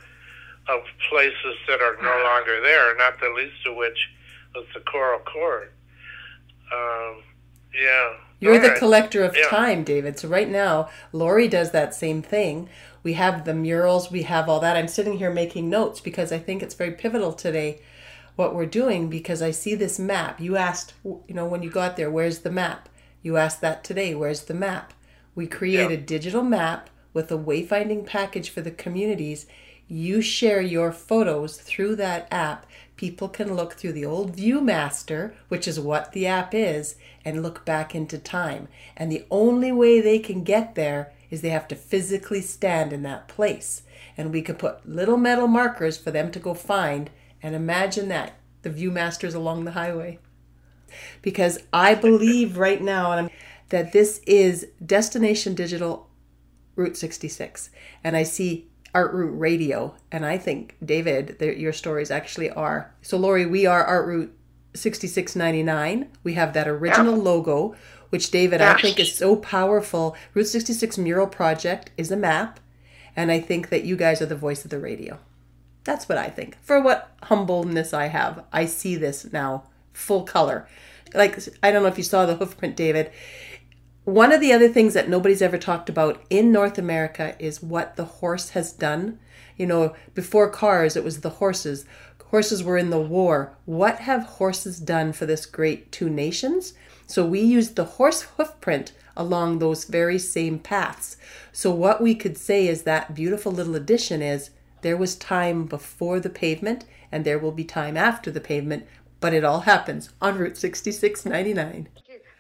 of places that are no (sighs) longer there, not the least of which was the Coral Court. Um, yeah. You're All the right. collector of Yeah. time, David. So right now, Lori does that same thing. We have the murals, we have all that. I'm sitting here making notes because I think it's very pivotal today what we're doing because I see this map. You asked, you know, when you got there, where's the map? You asked that today, where's the map? We create Yeah. a digital map with a wayfinding package for the communities. You share your photos through that app. People can look through the old Viewmaster, which is what the app is, and look back into time. And the only way they can get there is they have to physically stand in that place. And we could put little metal markers for them to go find. And imagine that the Viewmasters along the highway because I believe right now and I'm, that this is Destination Digital Route 66. And I see Art Route Radio. And I think, David, that your stories actually are. So, Lori, we are Art Route 6699. We have that original logo, which, David, I think is so powerful. Route 66 Mural Project is a map. And I think that you guys are the voice of the radio. That's what I think. For what humbleness I have, I see this now full color. Like, I don't know if you saw the hoof print, David. One of the other things that nobody's ever talked about in North America is what the horse has done. You know, before cars, it was the horses. Horses were in the war. What have horses done for this great two nations? So we used the horse hoof print along those very same paths. So what we could say is that beautiful little addition is there was time before the pavement and there will be time after the pavement, but it all happens on Route 6699.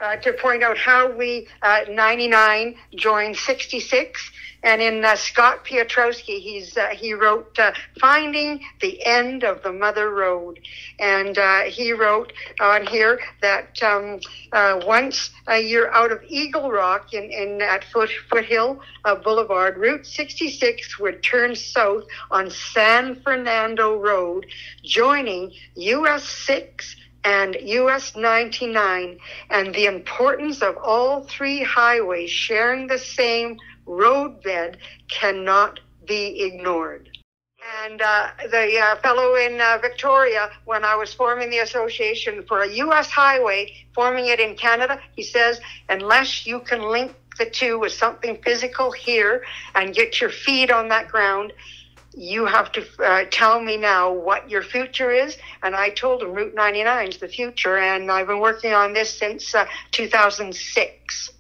uh, to point out how we, uh, 99, joined 66. And in uh, Scott Piotrowski, he's uh, he wrote uh, "Finding the End of the Mother Road," and uh, he wrote on here that um, uh, once uh, you're out of Eagle Rock in, in at Foot, Foothill Boulevard, Route 66 would turn south on San Fernando Road, joining US 6 and US 99, and the importance of all three highways sharing the same roadbed cannot be ignored. And uh, the uh, fellow in uh, Victoria, when I was forming the association for a U.S. highway, forming it in Canada, he says, unless you can link the two with something physical here and get your feet on that ground, you have to uh, tell me now what your future is. And I told him Route 99 is the future, and I've been working on this since uh, 2006.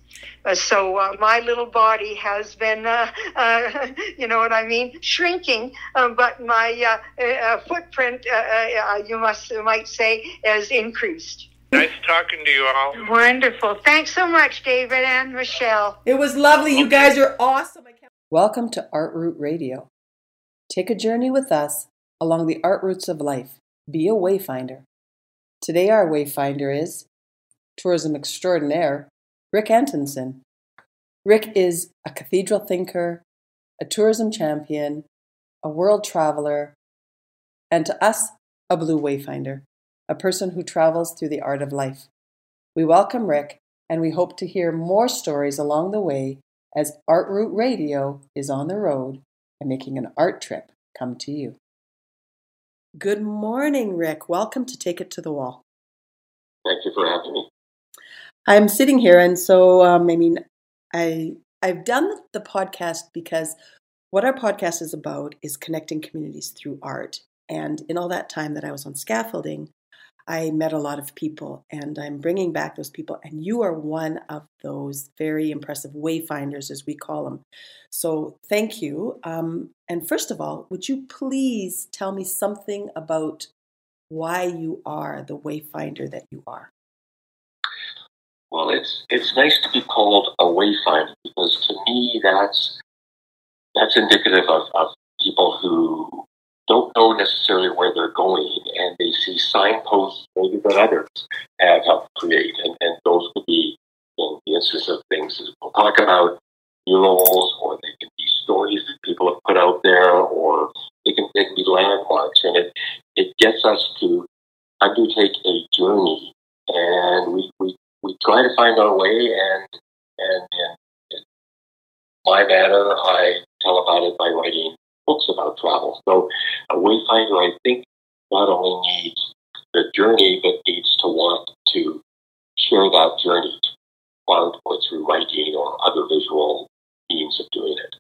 Uh, so uh, my little body has been, uh, (laughs) uh you know what I mean, shrinking, uh, but my uh, footprint, you must you might say, has increased. Nice talking to you all. Wonderful. Thanks so much, David and Michelle. It was lovely. You guys are awesome. Welcome to Art Route Radio. Take a journey with us along the art routes of life. Be a wayfinder. Today, our wayfinder is tourism extraordinaire, Rick Antonson. Rick is a cathedral thinker, a tourism champion, a world traveler, and to us, a blue wayfinder, a person who travels through the art of life. We welcome Rick, and we hope to hear more stories along the way as Art Route Radio is on the road and making an art trip come to you. Good morning, Rick. Welcome to Take It to the Wall. Thank you for having me. I'm sitting here, and so um, I mean, I I've done the podcast because what our podcast is about is connecting communities through art. And in all that time that I was on scaffolding, I met a lot of people and I'm bringing back those people. And you are one of those very impressive wayfinders, as we call them. So thank you. Um, and first of all, would you please tell me something about why you are the wayfinder that you are? Well, it's it's nice to be called a wayfinder because to me that's that's indicative of, of people who don't know necessarily where they're going and they see signposts maybe that others have helped create. And, and those could be in the instance of things that we'll talk about, murals, or they can be stories that people have put out there, or they can, they can be landmarks. And it, it gets us to undertake a journey. And we, we, we try to find our way and, and, and in my manner, I tell about it by writing books about travel. So uh, a wayfinder, I think, not only needs the journey, but needs to want to share that journey or through writing or other visual means of doing it.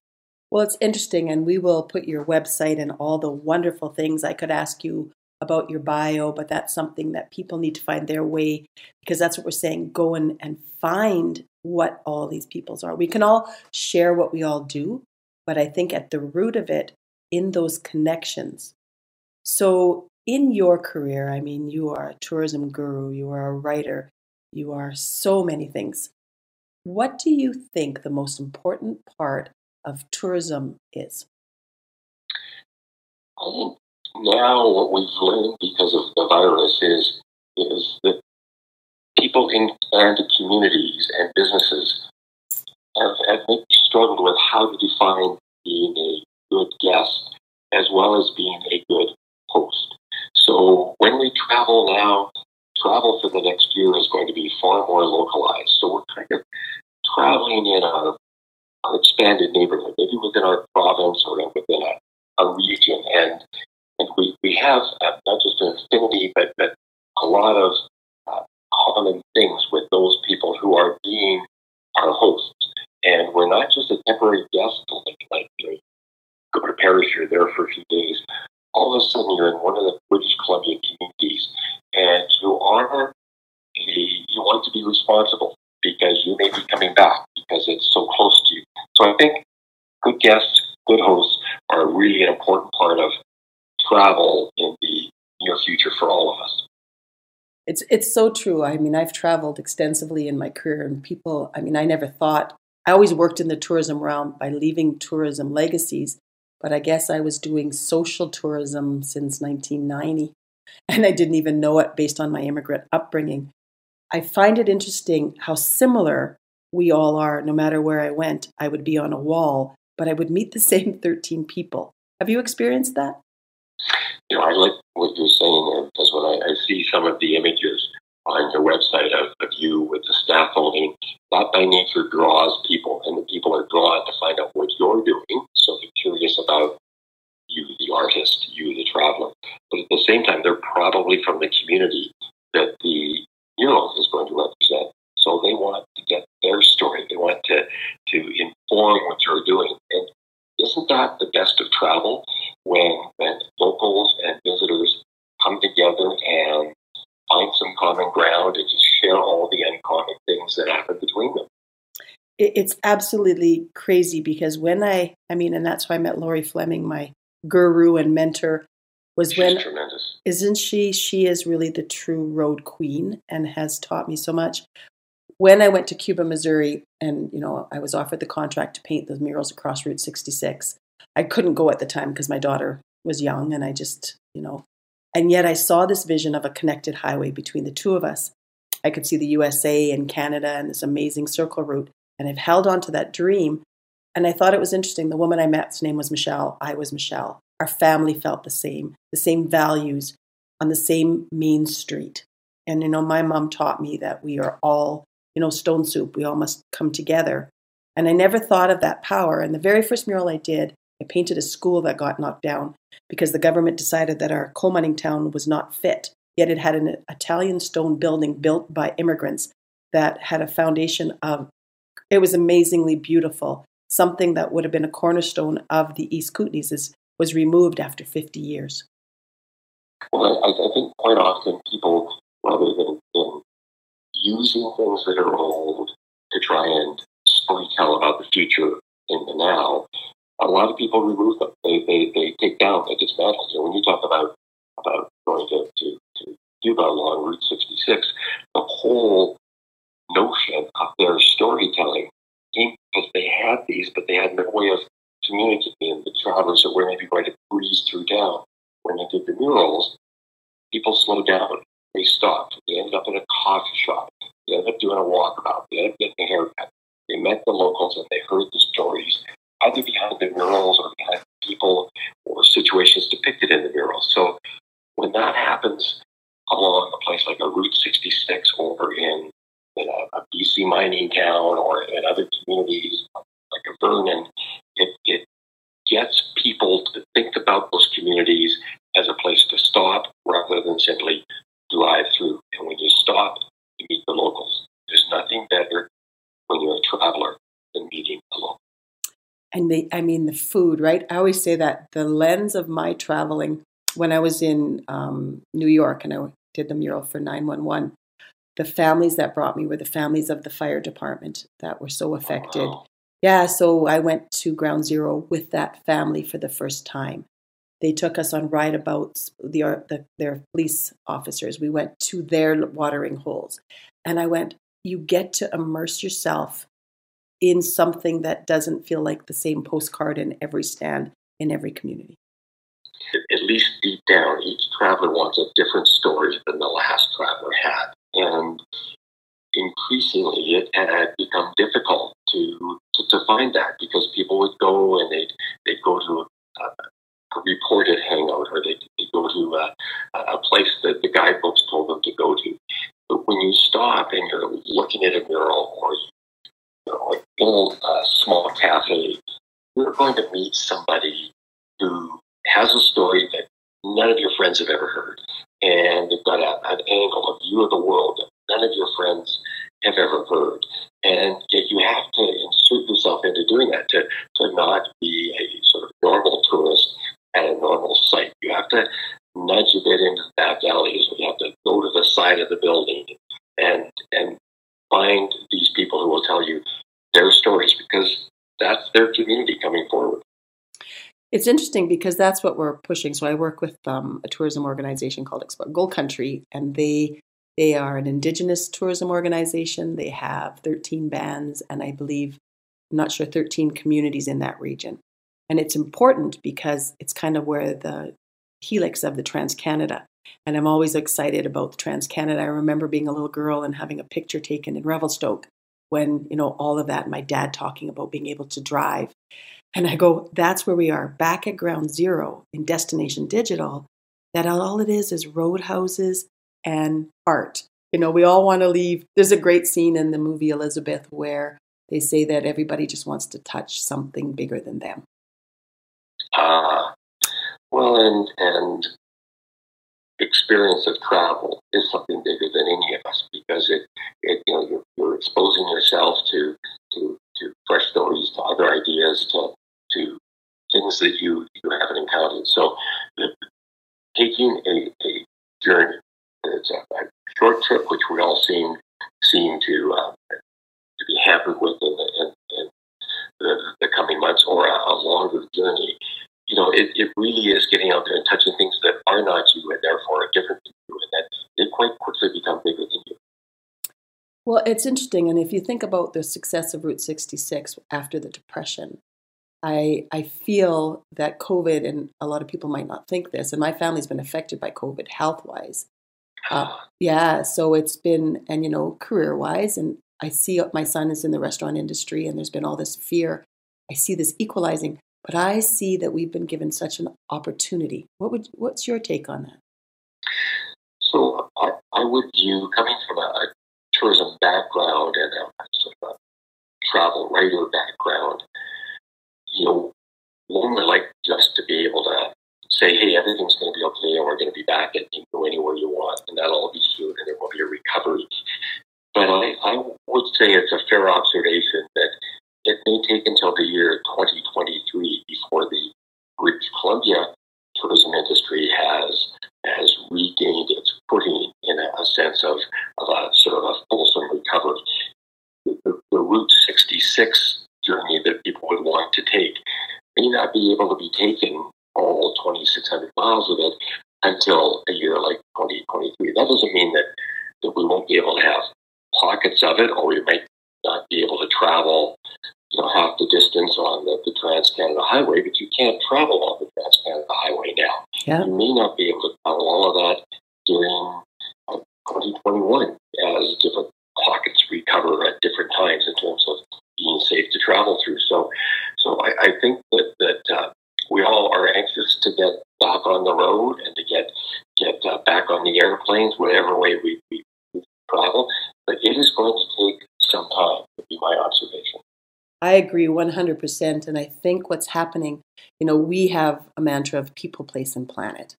Well, it's interesting, and we will put your website and all the wonderful things. I could ask you about your bio, but that's something that people need to find their way because that's what we're saying. Go and, and find what all these peoples are. We can all share what we all do, but I think at the root of it, in those connections. So, in your career, I mean, you are a tourism guru, you are a writer, you are so many things. What do you think the most important part of tourism is? Think now what we've learned because of the virus is is that people in and communities and businesses have, have maybe struggled with how to define being a good guest as well as being a good host. So when we travel now, travel for the next year is going to be far more localized. So we're kind of traveling in our, our expanded neighborhood, maybe within our province or within a, a region. And and we, we have uh, not just an affinity, but, but a lot of uh, common things with those people who are being our hosts. And we're not just a temporary guest, like, like you go to Paris, you're there for a few days. All of a sudden, you're in one of the British Columbia communities, and you are you want to be responsible because you may be coming back because it's so close to you. So I think good guests, good hosts are really an important part of travel in the near future for all of us. It's it's so true. I mean, I've traveled extensively in my career, and people. I mean, I never thought. I always worked in the tourism realm by leaving tourism legacies, but I guess I was doing social tourism since 1990, (laughs) and I didn't even know it based on my immigrant upbringing. I find it interesting how similar we all are. No matter where I went, I would be on a wall, but I would meet the (laughs) same 13 people. Have you experienced that? You know, I like what you're saying there because when I, I see some of the images on your website of, of you with the scaffolding, that by nature draws people, and the people are drawn to find out what you're doing. So they're curious about you, the artist, you, the traveler. But at the same time, they're probably from the community that the mural is going to represent. So they want to get their story. They want to, to inform what you're doing. And isn't that the best of travel when, when locals and visitors come together and find some common ground and just share all the that happen between them? It's absolutely crazy because when I, I mean, and that's why I met Lori Fleming, my guru and mentor, was She's when tremendous. isn't she? She is really the true road queen and has taught me so much. When I went to Cuba, Missouri, and you know, I was offered the contract to paint the murals across Route 66. I couldn't go at the time because my daughter was young, and I just, you know, and yet I saw this vision of a connected highway between the two of us. I could see the USA and Canada and this amazing circle route, and I've held on to that dream. And I thought it was interesting. The woman I met's name was Michelle. I was Michelle. Our family felt the same, the same values on the same main street. And, you know, my mom taught me that we are all, you know, stone soup. We all must come together. And I never thought of that power. And the very first mural I did, I painted a school that got knocked down because the government decided that our coal mining town was not fit. Yet it had an Italian stone building built by immigrants that had a foundation of, it was amazingly beautiful. Something that would have been a cornerstone of the East Kootenays is, was removed after 50 years. Well, I, I think quite often people, rather than, than using things that are old to try and storytell about the future in the now, a lot of people remove them. They, they, they take down, they dismantle. So when you talk about about going to, to, to Cuba along Route 66, the whole notion of their storytelling came because they had these, but they had no way of communicating. The travelers that were maybe going to breeze through town. When they did the murals, people slowed down. They stopped. They ended up in a coffee shop. They ended up doing a walkabout. They ended up getting a haircut. They met the locals and they heard the stories either behind the murals or behind people or situations depicted in the murals. So when that happens along a place like a Route 66 over in, in a, a BC mining town or in other communities like a Vernon, it, it gets people to think about those communities as a place to stop rather than simply drive through. And when you stop, you meet the locals. There's nothing better when you're a traveler than meeting a local and the i mean the food right i always say that the lens of my traveling when i was in um, new york and i did the mural for 911 the families that brought me were the families of the fire department that were so affected Wow. yeah so i went to ground zero with that family for the first time they took us on ride abouts the, the their police officers we went to their watering holes and i went you get to immerse yourself in something that doesn't feel like the same postcard in every stand in every community. At least deep down, each traveler wants a different story than the last traveler had. And increasingly, it had become difficult to, to, to find that because people would go and they'd, they'd go to a, a reported hangout or they'd, they'd go to a, a place that the guidebooks told them to go to. But when you stop and you're looking at a mural or you know, in a small cafe, you're going to meet somebody who has a story that none of your friends have ever heard. And they've got a, an angle, a view of the world that none of your friends have ever heard. And yet you have to insert yourself into doing that to, to not be a sort of normal tourist at a normal site. You have to nudge a bit into the back alleys. You have to go to the side of the building and, and find these people who will tell you their stories because that's their community coming forward. It's interesting because that's what we're pushing. So I work with um, a tourism organization called Explore Gold Country, and they They are an indigenous tourism organization. They have 13 bands and I believe, I'm not sure, 13 communities in that region. And it's important because it's kind of where the helix of the Trans Canada. And I'm always excited about the Trans Canada. I remember being a little girl and having a picture taken in Revelstoke when, you know, all of that, my dad talking about being able to drive. And I go, that's where we are, back at ground zero in Destination Digital, that all it is is roadhouses and art. You know, we all want to leave. There's a great scene in the movie Elizabeth where they say that everybody just wants to touch something bigger than them. Ah, uh, well, and and experience of travel is something bigger than any of us because it, it you know, you're, you're exposing yourself to, to, to fresh stories, to other ideas, to, to things that you, you haven't encountered. So taking a, a journey, it's a, a, short trip, which we all seem, seem to, uh, to be hampered with in the, in, in the, the coming months or a, a longer journey you know, it, it really is getting out there and touching things that are not you and therefore are different than you, and that they quite quickly become bigger than you. Well, it's interesting, and if you think about the success of Route 66 after the Depression, I I feel that COVID, and a lot of people might not think this, and my family's been affected by COVID health wise. Uh, yeah, so it's been, and you know, career wise, and I see my son is in the restaurant industry, and there's been all this fear. I see this equalizing. But I see that we've been given such an opportunity. What would what's your take on that? So I, I would view coming from a, a tourism background and a sort of a travel writer background, you know, one like just to be able to say, hey, everything's going to be okay, and we're going to be back, and you can go anywhere you want, and that'll all be smooth, and there will be a recovery. But I, I would say it's a fair observation that it may take until the year 2023 before the British Columbia tourism industry has has regained its footing in a, a sense of, of a sort of a fulsome recovery. The, the, Route 66 journey that people would want to take may not be able to be taken all 2,600 miles of it until a year like 2023. That doesn't mean that, that we won't be able to have pockets of it, or we might not be able to travel you know, half the distance on the, the Trans Canada Highway, but you can't travel on the Trans Canada Highway now. Yeah. You may not be able to travel all of that during uh, 2021 as different pockets recover at different times in terms of being safe to travel through. So, so I, I think that that uh, we all are anxious to get back on the road and to get get uh, back on the airplanes, whatever way we, we, we travel. But it is going to take some time. Would be my observation. I agree 100%. And I think what's happening, you know, we have a mantra of people, place, and planet.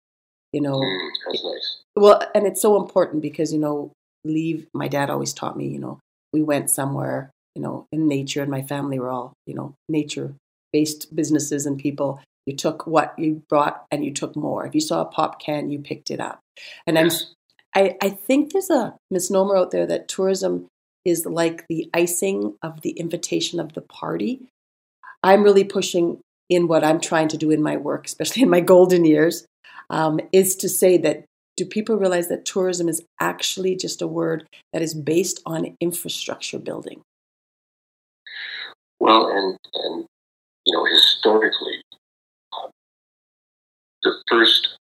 You know, mm, that's nice. Well, and it's so important because, you know, leave, my dad always taught me, you know, we went somewhere, you know, in nature, and my family were all, you know, nature based businesses and people. You took what you brought and you took more. If you saw a pop can, you picked it up. And yes. I'm, I, I think there's a misnomer out there that tourism is like the icing of the invitation of the party. I'm really pushing in what I'm trying to do in my work, especially in my golden years, um, is to say that do people realize that tourism is actually just a word that is based on infrastructure building? Well, and and you know historically, um, the first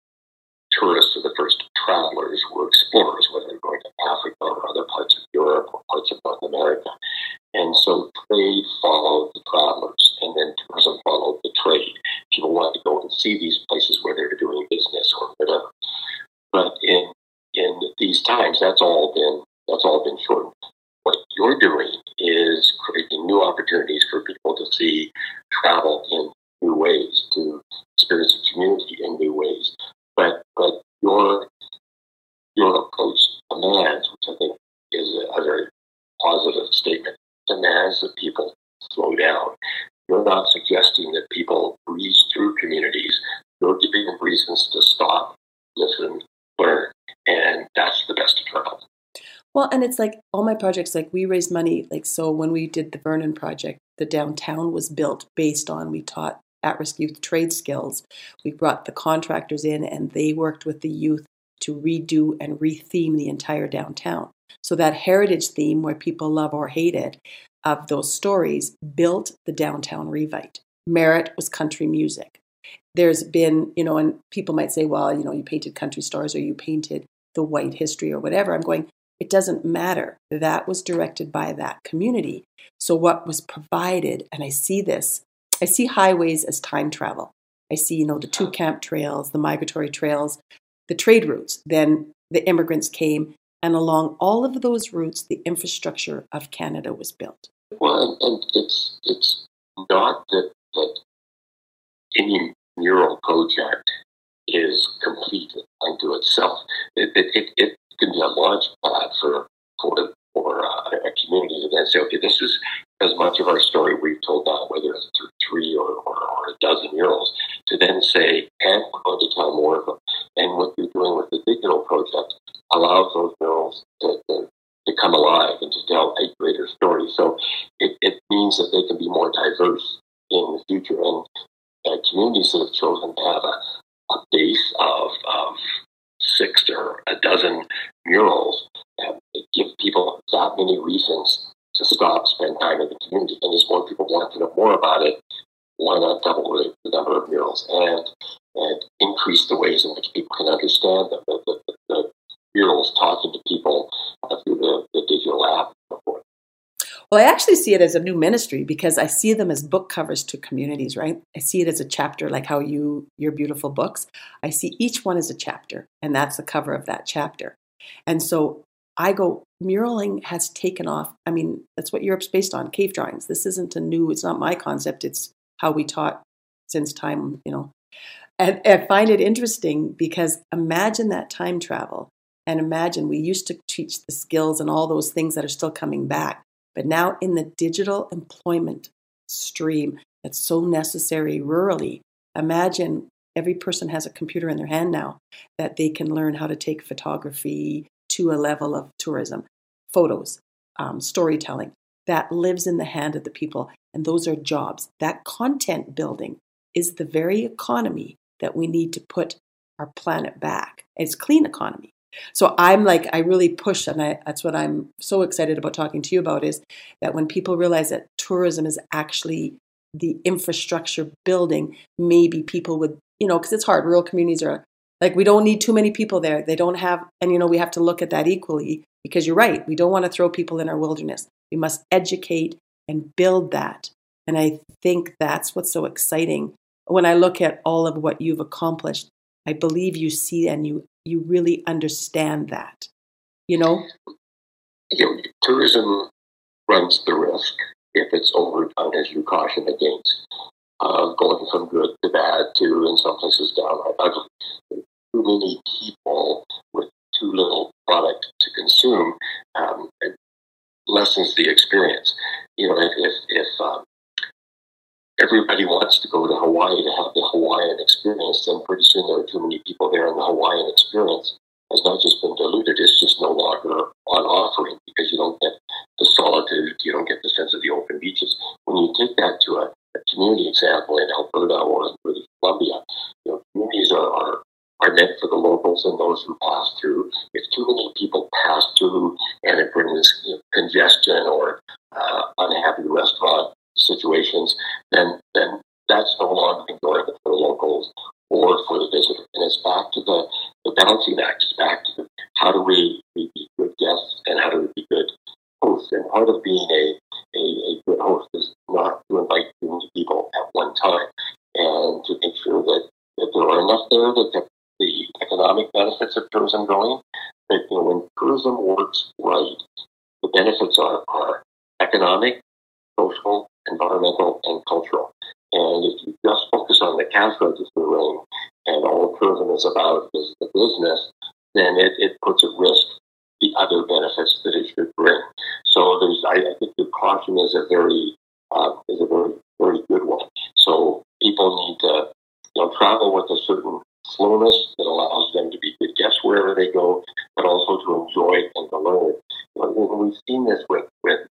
tourists or the first travelers were explorers, whether they're going to Africa or other parts of Europe or parts of North America. And so trade followed the travelers, and then tourism followed the trade. People wanted to go and see these places where they're doing business or whatever. But in in these times, that's all been that's all been shortened. What you're doing is creating new opportunities for people to see travel in new ways, to experience a community in new ways. But but your your approach demands, which I think is a, very positive statement, demands that people slow down. You're not suggesting that people breeze through communities. You're giving them reasons to stop, listen, learn, and that's the best travel. Well, and it's like all my projects, like we raised money. Like, so when we did the Vernon project, the downtown was built based on we taught at risk youth trade skills. We brought the contractors in and they worked with the youth to redo and retheme the entire downtown. So that heritage theme, where people love or hate it, of those stories built the downtown Revite. Merritt was country music. There's been, you know, and people might say, well, you know, you painted country stars or you painted the white history or whatever. I'm going, it doesn't matter. That was directed by that community. So, what was provided, and I see this, I see highways as time travel. I see, you know, the two camp trails, the migratory trails, the trade routes. Then the immigrants came, and along all of those routes, the infrastructure of Canada was built. Well, and, it's it's not that that any mural project is complete unto itself. It, it, it, it can be a launch pad for for for uh, a community then say, okay, this is as much of our story we've told now, whether it's through three or, or, or a dozen murals, to then say, and we're going to tell more of them. And what you're doing with the digital project allows those murals to, to, to come alive and to tell a greater story. So it, it means that they can be more diverse in the future. And uh, communities that have chosen to have a, a base of, of six or a dozen murals uh, give people that many reasons to stop, spend time in the community. And as more people want to know more about it, why not double the, the number of murals and and increase the ways in which people can understand them? The, the, the murals talking to people uh, through the, the digital app. Well, I actually see it as a new ministry because I see them as book covers to communities, right? I see it as a chapter, like how you, your beautiful books. I see each one as a chapter, and that's the cover of that chapter. And so I go, muraling has taken off. I mean, that's what Europe's based on cave drawings. This isn't a new, it's not my concept, it's how we taught since time, you know. And I find it interesting because imagine that time travel. And imagine we used to teach the skills and all those things that are still coming back. But now in the digital employment stream that's so necessary rurally, imagine every person has a computer in their hand now that they can learn how to take photography to a level of tourism, photos, um, storytelling that lives in the hand of the people. And those are jobs. That content building is the very economy that we need to put our planet back. It's clean economy. So I'm like, I really push, and I, that's what I'm so excited about talking to you about is that when people realize that tourism is actually the infrastructure building, maybe people would, you know, because it's hard. Rural communities are like, we don't need too many people there. They don't have, and you know, we have to look at that equally because you're right. We don't want to throw people in our wilderness. We must educate and build that. And I think that's what's so exciting. When I look at all of what you've accomplished, I believe you see and you you really understand that. You know? You know, tourism runs the risk if it's overdone, as you caution against, uh, going from good to bad to, in some places, downright ugly. Too many people with too little product to consume um, lessens the experience. You know, if, if um, everybody wants to go to Hawaii to have the Hawaiian experience, then pretty soon there are too many people there, and the Hawaiian experience has not just been diluted; it's just no longer on offering because you don't get the solitude, you don't get the sense of the open beaches. When you take that to a, a community example in Alberta or in British Columbia, you know, communities are, are are meant for the locals and those who pass through. If too many people pass through and it brings you know, congestion or uh, unhappy restaurant situations, then then that's no longer enjoyable for the locals or for the visitor. And it's back to the, the balancing act. It's back to the, how do we, we be good guests and how do we be good hosts. And part of being a, a, a good host is not to invite too many people at one time and to make sure that, that there are enough there that the, economic benefits of tourism going. That you know, when tourism works right, the benefits are, are economic, social, environmental, and cultural. And if you just focus on the cash register ring and all tourism is about is the business, then it, it puts at risk the other benefits that it should bring. So there's, I, I think the caution is a very uh, is a very very good one. So people need to you know travel with a certain slowness that allows them to be good guests wherever they go, but also to enjoy and to learn. We've seen this with with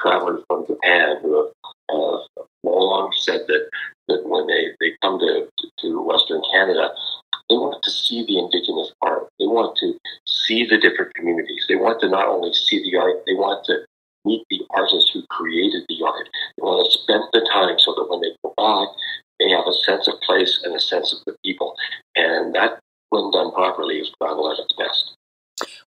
travelers from Japan who have uh, long said that, that when they, they come to, to Western Canada, they want to see the indigenous art. They want to see the different communities. They want to not only see the art, they want to meet the artists who created the art. They want to spend the time so that when they go back, they have a sense of place and a sense of the people. And that, when properly, is travel at its best.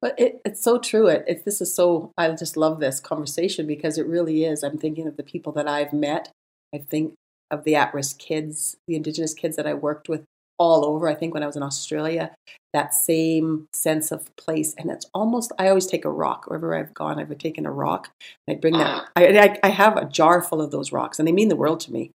But it, it's so true. It, it this is so. I just love this conversation because it really is. I'm thinking of the people that I've met. I think of the at-risk kids, the Indigenous kids that I worked with all over. I think when I was in Australia, that same sense of place, and it's almost. I always take a rock wherever I've gone. I've taken a rock. I bring that. Ah. I, I, I have a jar full of those rocks, and they mean the world to me.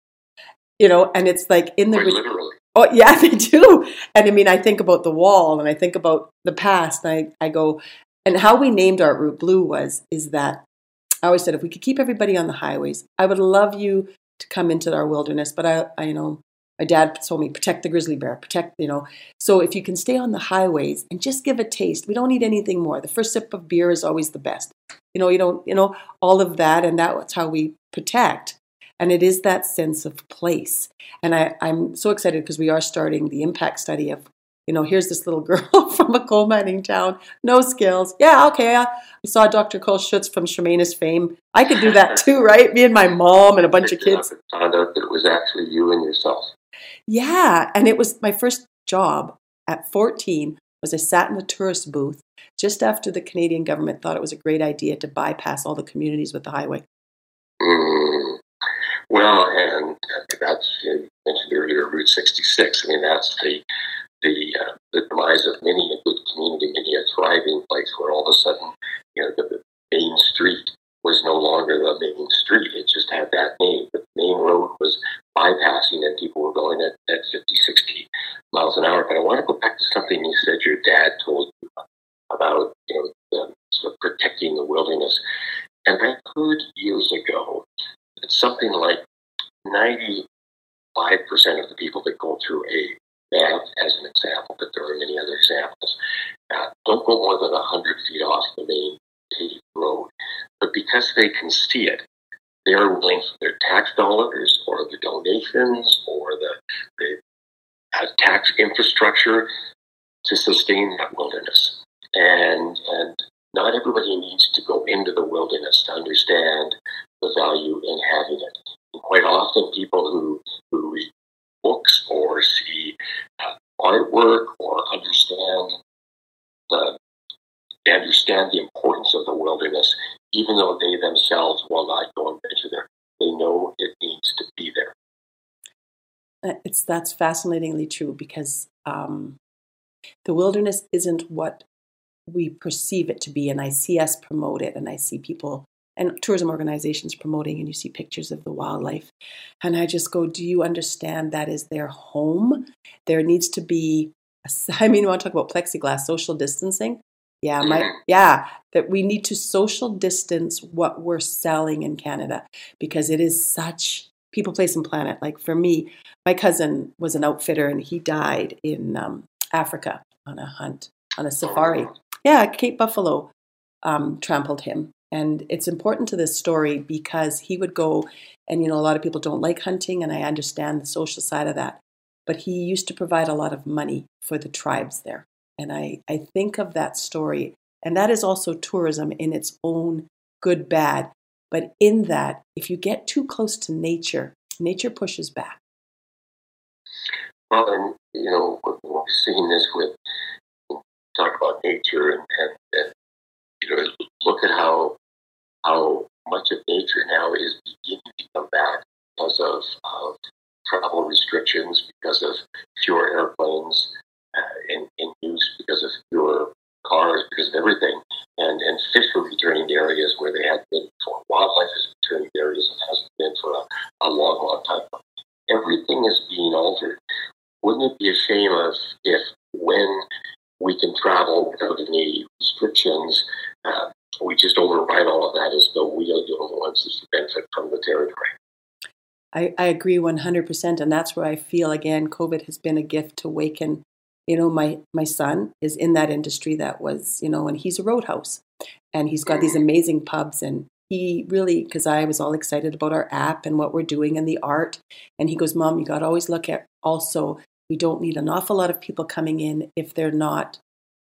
You know, and it's like in the Quite literally. Oh (laughs) yeah, they do. And I mean, I think about the wall, and I think about the past. And I, I go, and how we named Art Route Blue was is that I always said if we could keep everybody on the highways, I would love you to come into our wilderness. But I, I you know, my dad told me protect the grizzly bear, protect, you know. So if you can stay on the highways and just give a taste, we don't need anything more. The first sip of beer is always the best. You know, you don't, you know, all of that, and that's how we protect. And it is that sense of place. And I, I'm so excited because we are starting the impact study of, you know, here's this little (laughs) girl from a coal mining town, no skills. Yeah, okay. I saw Dr. Karl Schutz from Chemainus fame. I could do that (laughs) too, right? Me and my mom and a bunch of kids. Found out that it was actually you and yourself. Yeah. And it was my first job at 14 was I sat in a tourist booth just after the Canadian government thought it was a great idea to bypass all the communities with the highway. Mm. Well, and that's you mentioned earlier Route 66. I mean, that's the the uh, the demise of many a good community, many a thriving place where all of a sudden, you know, the, the main street was no longer the main street. It just had that name. The main road was bypassing and people were going at, at 50, 60 miles an hour. But I want to go back to something you said your dad told you about, you know, the, sort of protecting the wilderness. And I heard years ago that something like 95% of the people that go through a Banff, as an example, but there are many other examples, uh, don't go more than 100 feet off the main paved road. But because they can see it, they're willing for their tax dollars or the donations or the, the uh, tax infrastructure to sustain that wilderness. And, and not everybody needs to go into the wilderness to understand the value in having it. And quite often, people who, who read books or see uh, artwork or understand the understand the importance of the wilderness, even though they themselves will not go and venture there. They know it needs to be there. It's that's fascinatingly true because um, the wilderness isn't what we perceive it to be, and I see us promote it, and I see people and tourism organizations promoting, and you see pictures of the wildlife, and I just go, "Do you understand that is their home? There needs to be." (laughs) I mean, you want to talk about plexiglass, social distancing. Yeah, my Mm-hmm. yeah, that we need to social distance what we're selling in Canada because it is such people, place, and planet. Like for me, my cousin was an outfitter and he died in um, Africa on a hunt on a safari. Yeah, Cape Buffalo um, trampled him, and it's important to this story because he would go, and you know, a lot of people don't like hunting, and I understand the social side of that. But he used to provide a lot of money for the tribes there. And I, I think of that story, and that is also tourism in its own good, bad. But in that, if you get too close to nature, nature pushes back. Well, and you know, we're seeing this with talk about nature and, and, and you know, look at how how much of nature now is beginning to come back because of, of travel restrictions, because of fewer airplanes uh, in, in use, because of fewer cars, because of everything. And, and fish are returning to areas where they had been before. Wildlife is returning to areas it hasn't been for a, a long, long time. Everything is being altered. Wouldn't it be a shame if when we can travel without any restrictions, uh, we just override all of that as though we are the only ones that benefit from the territory. I, I agree 100%. And that's where I feel, again, COVID has been a gift to waken. You know, my, my son is in that industry that was, you know, and he's a roadhouse and he's got these amazing pubs. And he really, because I was all excited about our app and what we're doing and the art. And he goes, Mom, you got to always look at also we don't need an awful lot of people coming in if they're not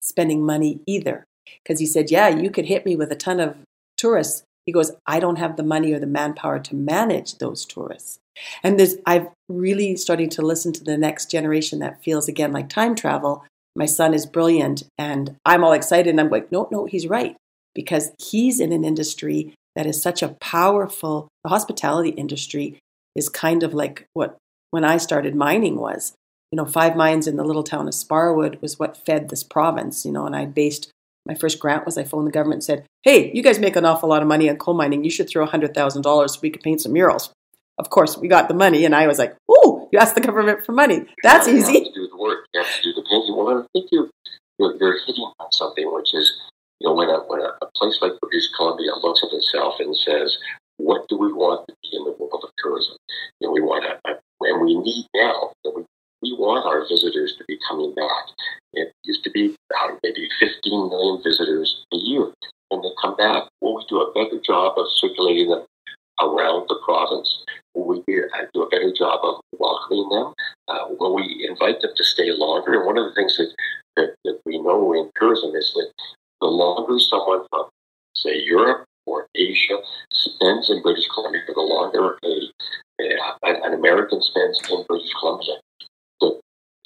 spending money either. Because he said, Yeah, you could hit me with a ton of tourists. He goes, I don't have the money or the manpower to manage those tourists. And there's, I've really starting to listen to the next generation that feels again like time travel. My son is brilliant and I'm all excited. And I'm like, no, no, he's right. Because he's in an industry that is such a powerful, the hospitality industry is kind of like what when I started mining was. You know, five mines in the little town of Sparwood was what fed this province, you know, and I based my first grant was I phoned the government and said, Hey, you guys make an awful lot of money on coal mining. You should throw $100,000 so we could paint some murals. Of course, we got the money, and I was like, "Oh, you asked the government for money. That's you easy." have to do the work. You have to do the painting. Well, I think you're, you're, you're hitting on something, which is, you know, when a, when a, a place like British Columbia looks at itself and says, what do we want to be in the world of tourism? You know, we want to, and we need now, that we, we want our visitors to be coming back. It used to be uh, maybe 15 million visitors a year. When they come back, will we do a better job of circulating them around the province? Will we uh, do a better job of welcoming them? Uh, will we invite them to stay longer? And one of the things that, that, that we know in tourism is that the longer someone from, say, Europe or Asia spends in British Columbia, the longer a, a, an American spends in British Columbia,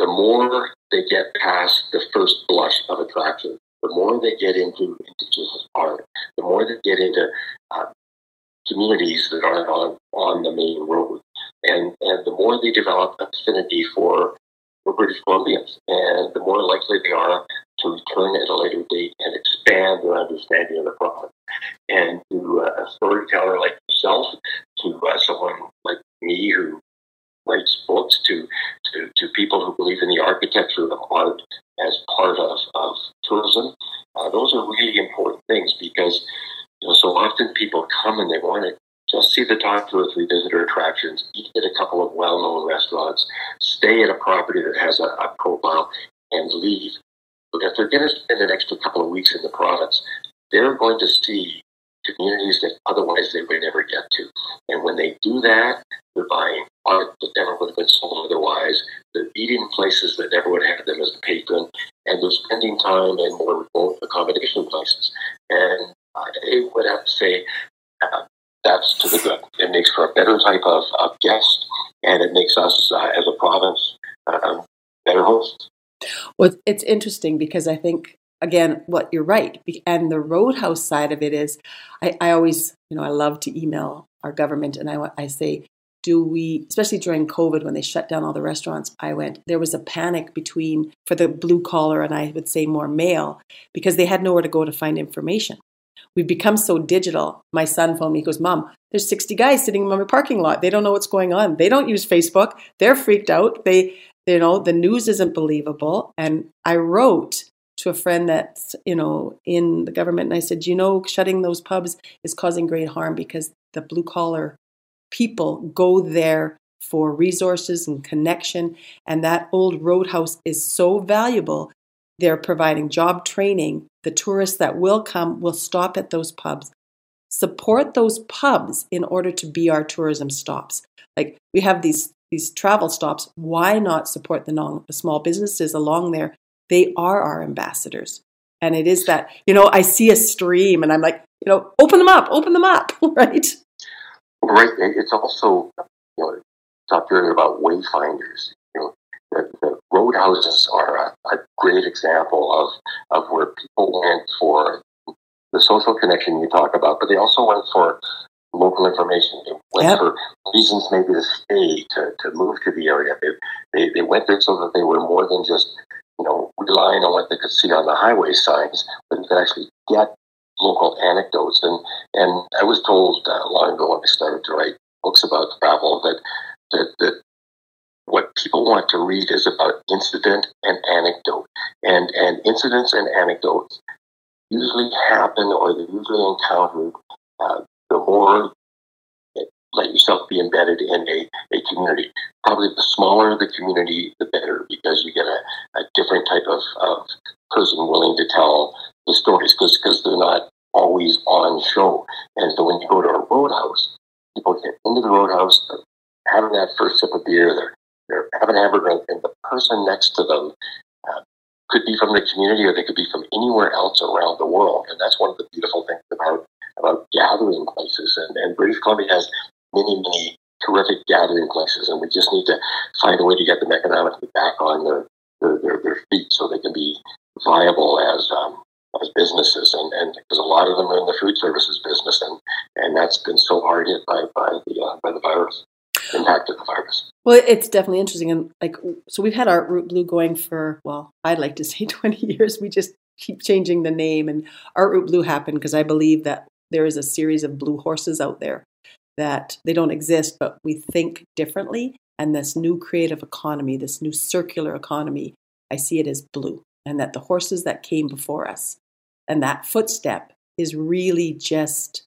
the more they get past the first blush of attraction, the more they get into Indigenous art, the more they get into uh, communities that aren't on, on the main road. And, and the more they develop affinity for, for British Columbians, and the more likely they are to return at a later date and expand their understanding of the province. And to uh, a storyteller like yourself, to uh, someone like me who writes books, to, to, to people who believe in the architecture of art as part of, of tourism, uh, those are really important things because you know, so often people come and they want to just see the top two or three visitor attractions, eat at a couple of well-known restaurants, stay at a property that has a, a profile, and leave. But if they're going to spend an extra couple of weeks in the province, they're going to see communities that otherwise they would never get to. And when they do that, they're buying art that never would have been sold otherwise. They're eating places that never would have them as a patron, and they're spending time in more remote accommodation places. And I would have to say uh, that's to the good. It makes for a better type of, of guest, and it makes us uh, as a province uh, better hosts. Well, it's interesting because I think again, what you're right, and the roadhouse side of it is, I, I always, you know, I love to email our government, and I I say, do we, especially during COVID when they shut down all the restaurants, I went, there was a panic between, for the blue collar and I would say more male, because they had nowhere to go to find information. We've become so digital. My son phoned me, he goes, Mom, there's 60 guys sitting in my parking lot. They don't know what's going on. They don't use Facebook. They're freaked out. They, you know, the news isn't believable. And I wrote to a friend that's, you know, in the government and I said, you know, shutting those pubs is causing great harm because the blue collar people go there for resources and connection. And that old roadhouse is so valuable they're providing job training. The tourists that will come will stop at those pubs. Support those pubs in order to be our tourism stops. Like we have these these travel stops. Why not support the, non, the small businesses along there? They are our ambassadors. And it is that, you know, I see a stream and I'm like, you know, open them up, open them up, (laughs) right? Right. It's also, you know, talked earlier about wayfinders. You know, the, the roadhouses are a, a, great example of, of where people went for the social connection you talk about, but they also went for local information. They went yep. for reasons maybe to stay, to, to move to the area. They, they, they went there so that they were more than just, you know, relying on what they could see on the highway signs, but they could actually get local anecdotes. And, and I was told uh, long ago when I started to write books about travel that, that, that what people want to read is about incident and anecdote. And, and incidents and anecdotes usually happen or they're usually encountered uh, the more let yourself be embedded in a, a community. Probably the smaller the community, the better, because you get a, a different type of, of person willing to tell the stories because they're not always on show. And so when you go to a roadhouse, people get into the roadhouse, having that first sip of beer, they're they're having a hamburger, and the person next to them uh, could be from the community, or they could be from anywhere else around the world. And that's one of the beautiful things about about gathering places. And, and British Columbia has many, many terrific gathering places, and we just need to find a way to get them economically back on their their, their, their feet so they can be viable as um, as businesses, and, and because a lot of them are in the food services business, and, and that's been so hard hit by, by the uh, by the virus, impact of the virus. Well, it's definitely interesting, and like so, we've had our Route Blue going for well, I'd like to say (laughs) twenty years. We just keep changing the name, and our Route Blue happened because I believe that there is a series of blue horses out there that they don't exist, but we think differently, and this new creative economy, this new circular economy, I see it as blue, and that the horses that came before us and that footstep is really just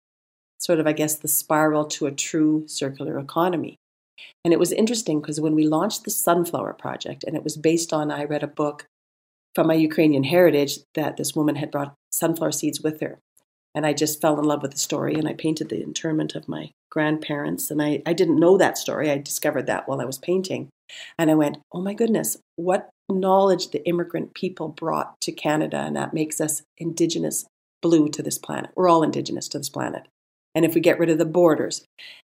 sort of, I guess, the spiral to a true circular economy. And it was interesting because when we launched the Sunflower Project, and it was based on, I read a book from my Ukrainian heritage that this woman had brought sunflower seeds with her. And I just fell in love with the story, and I painted the interment of my grandparents. And I, I didn't know that story. I discovered that while I was painting. And I went, oh my goodness, what knowledge the immigrant people brought to Canada, and that makes us indigenous blue to this planet. We're all indigenous to this planet. And if we get rid of the borders,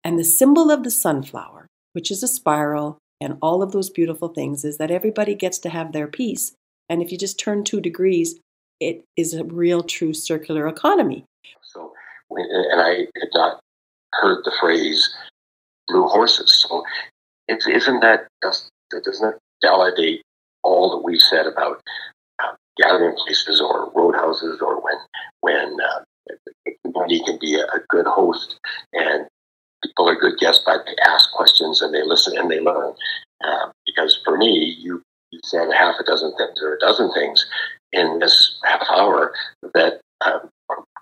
and the symbol of the sunflower, which is a spiral, and all of those beautiful things, is that everybody gets to have their piece. And if you just turn two degrees, it is a real, true circular economy. And I had not heard the phrase blue horses. So, isn't that just, doesn't that validate all that we've said about uh, gathering places or roadhouses or when when uh, community can be a, a, good host and people are good guests by they ask questions and they listen and they learn. Uh, because for me, you, you said half a dozen things or a dozen things in this half hour that um,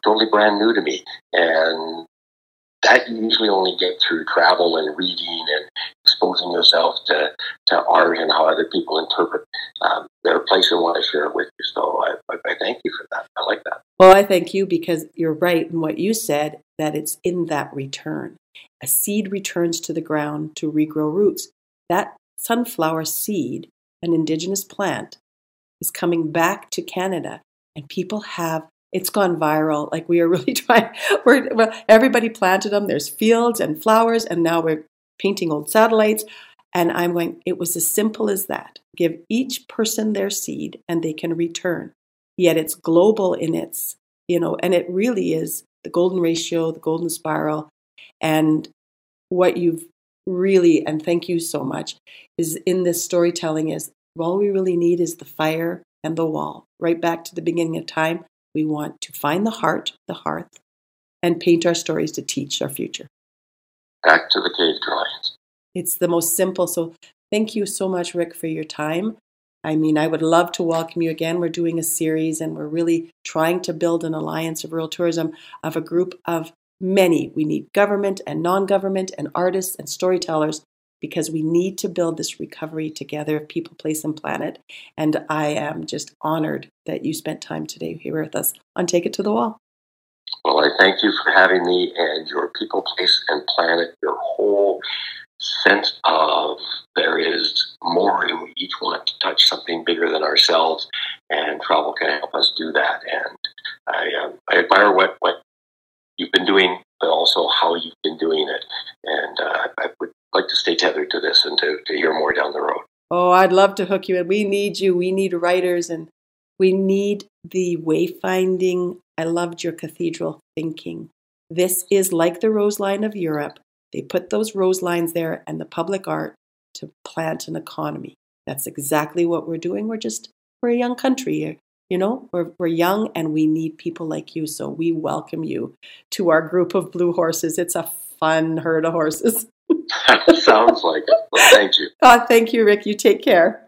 totally brand new to me. And that you usually only get through travel and reading and exposing yourself to, to art and how other people interpret um, their place and want to share it with you. So I, I, I thank you for that. I like that. Well, I thank you because you're right in what you said that it's in that return. A seed returns to the ground to regrow roots. That sunflower seed, an indigenous plant, is coming back to Canada, and people have it's gone viral. Like we are really (laughs) trying. We're well, everybody planted them. There's fields and flowers, and now we're painting old satellites. And I'm going. It was as simple as that. Give each person their seed, and they can return. Yet it's global in its, you know, and it really is the golden ratio, the golden spiral, and what you've really and thank you so much is in this storytelling is all we really need is the fire and the wall right back to the beginning of time we want to find the heart, the hearth, and paint our stories to teach our future. Back to the cave drawings. It's the most simple. So thank you so much, Rick, for your time. I mean, I would love to welcome you again. We're doing a series and we're really trying to build an alliance of rural tourism of a group of many. We need government and non government and artists and storytellers because we need to build this recovery together, people, place, and planet. And I am just honored that you spent time today here with us on Take It to the Wall. Well, I thank you for having me and your people, place, and planet, your whole sense of there is more and we each want to touch something bigger than ourselves and travel can help us do that and i, um, I admire what, what you've been doing but also how you've been doing it and uh, I would like to stay tethered to this and to, to hear more down the road. Oh, I'd love to hook you in. We need you. We need writers and we need the wayfinding. I loved your cathedral thinking. This is like the rose line of Europe. They put those rose lines there and the public art to plant an economy. That's exactly what we're doing. We're just, we're a young country. You know, we're, we're young and we need people like you. So we welcome you to our group of blue horses. It's a fun herd of horses. (laughs) Sounds like it. Well, thank you. Oh, thank you, Rick. You take care.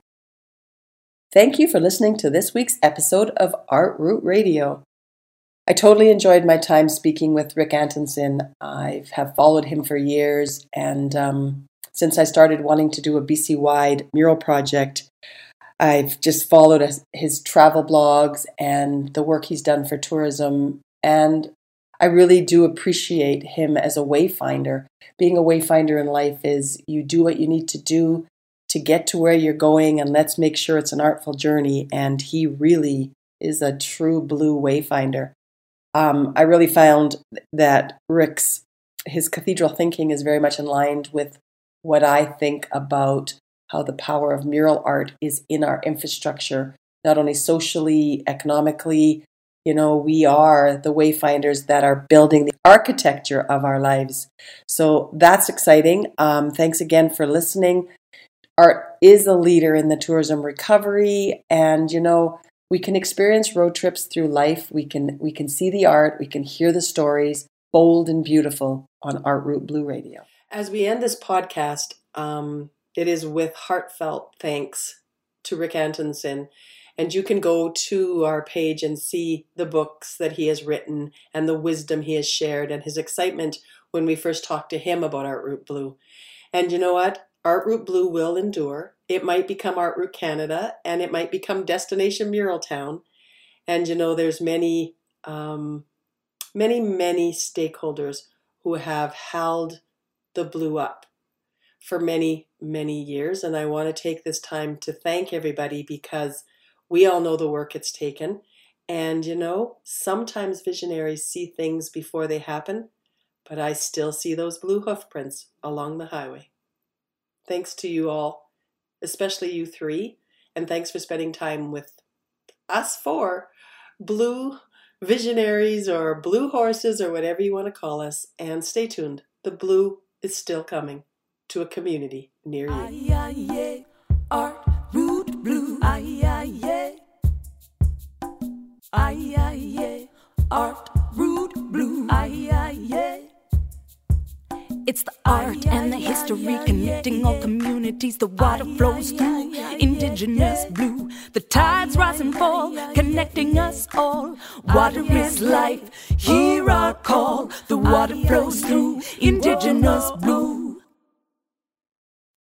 Thank you for listening to this week's episode of Art Route Radio. I totally enjoyed my time speaking with Rick Antonson. I have followed him for years, and um, since I started wanting to do a BC wide mural project, I've just followed his travel blogs and the work he's done for tourism. And I really do appreciate him as a wayfinder. Being a wayfinder in life is you do what you need to do to get to where you're going and let's make sure it's an artful journey. And he really is a true blue wayfinder. Um, I really found that Rick's his cathedral thinking is very much in line with what I think about how the power of mural art is in our infrastructure, not only socially, economically. You know, we are the wayfinders that are building the architecture of our lives. So that's exciting. Um, thanks again for listening. Art is a leader in the tourism recovery, and you know, we can experience road trips through life. We can we can see the art, we can hear the stories, bold and beautiful on Art Route Blue Radio. As we end this podcast, um, it is with heartfelt thanks to Rick Antonson. And you can go to our page and see the books that he has written and the wisdom he has shared and his excitement when we first talked to him about Art Route Blue. And you know what? Art Route Blue will endure. It might become Art Route Canada and it might become Destination Mural Town. And you know, there's many, um, many, many stakeholders who have held the blue up for many, many years. And I want to take this time to thank everybody because we all know the work it's taken. And you know, sometimes visionaries see things before they happen, but I still see those blue hoof prints along the highway. Thanks to you all, especially you three, and thanks for spending time with us four blue visionaries or blue horses or whatever you want to call us. And stay tuned, the blue is still coming to a community near you. Art Route Blue. Aye, aye, yeah. It's the art and the history connecting all communities. The water flows through indigenous blue. The tides rise and fall, connecting us all. Water is life. Hear our call. The water flows through indigenous blue.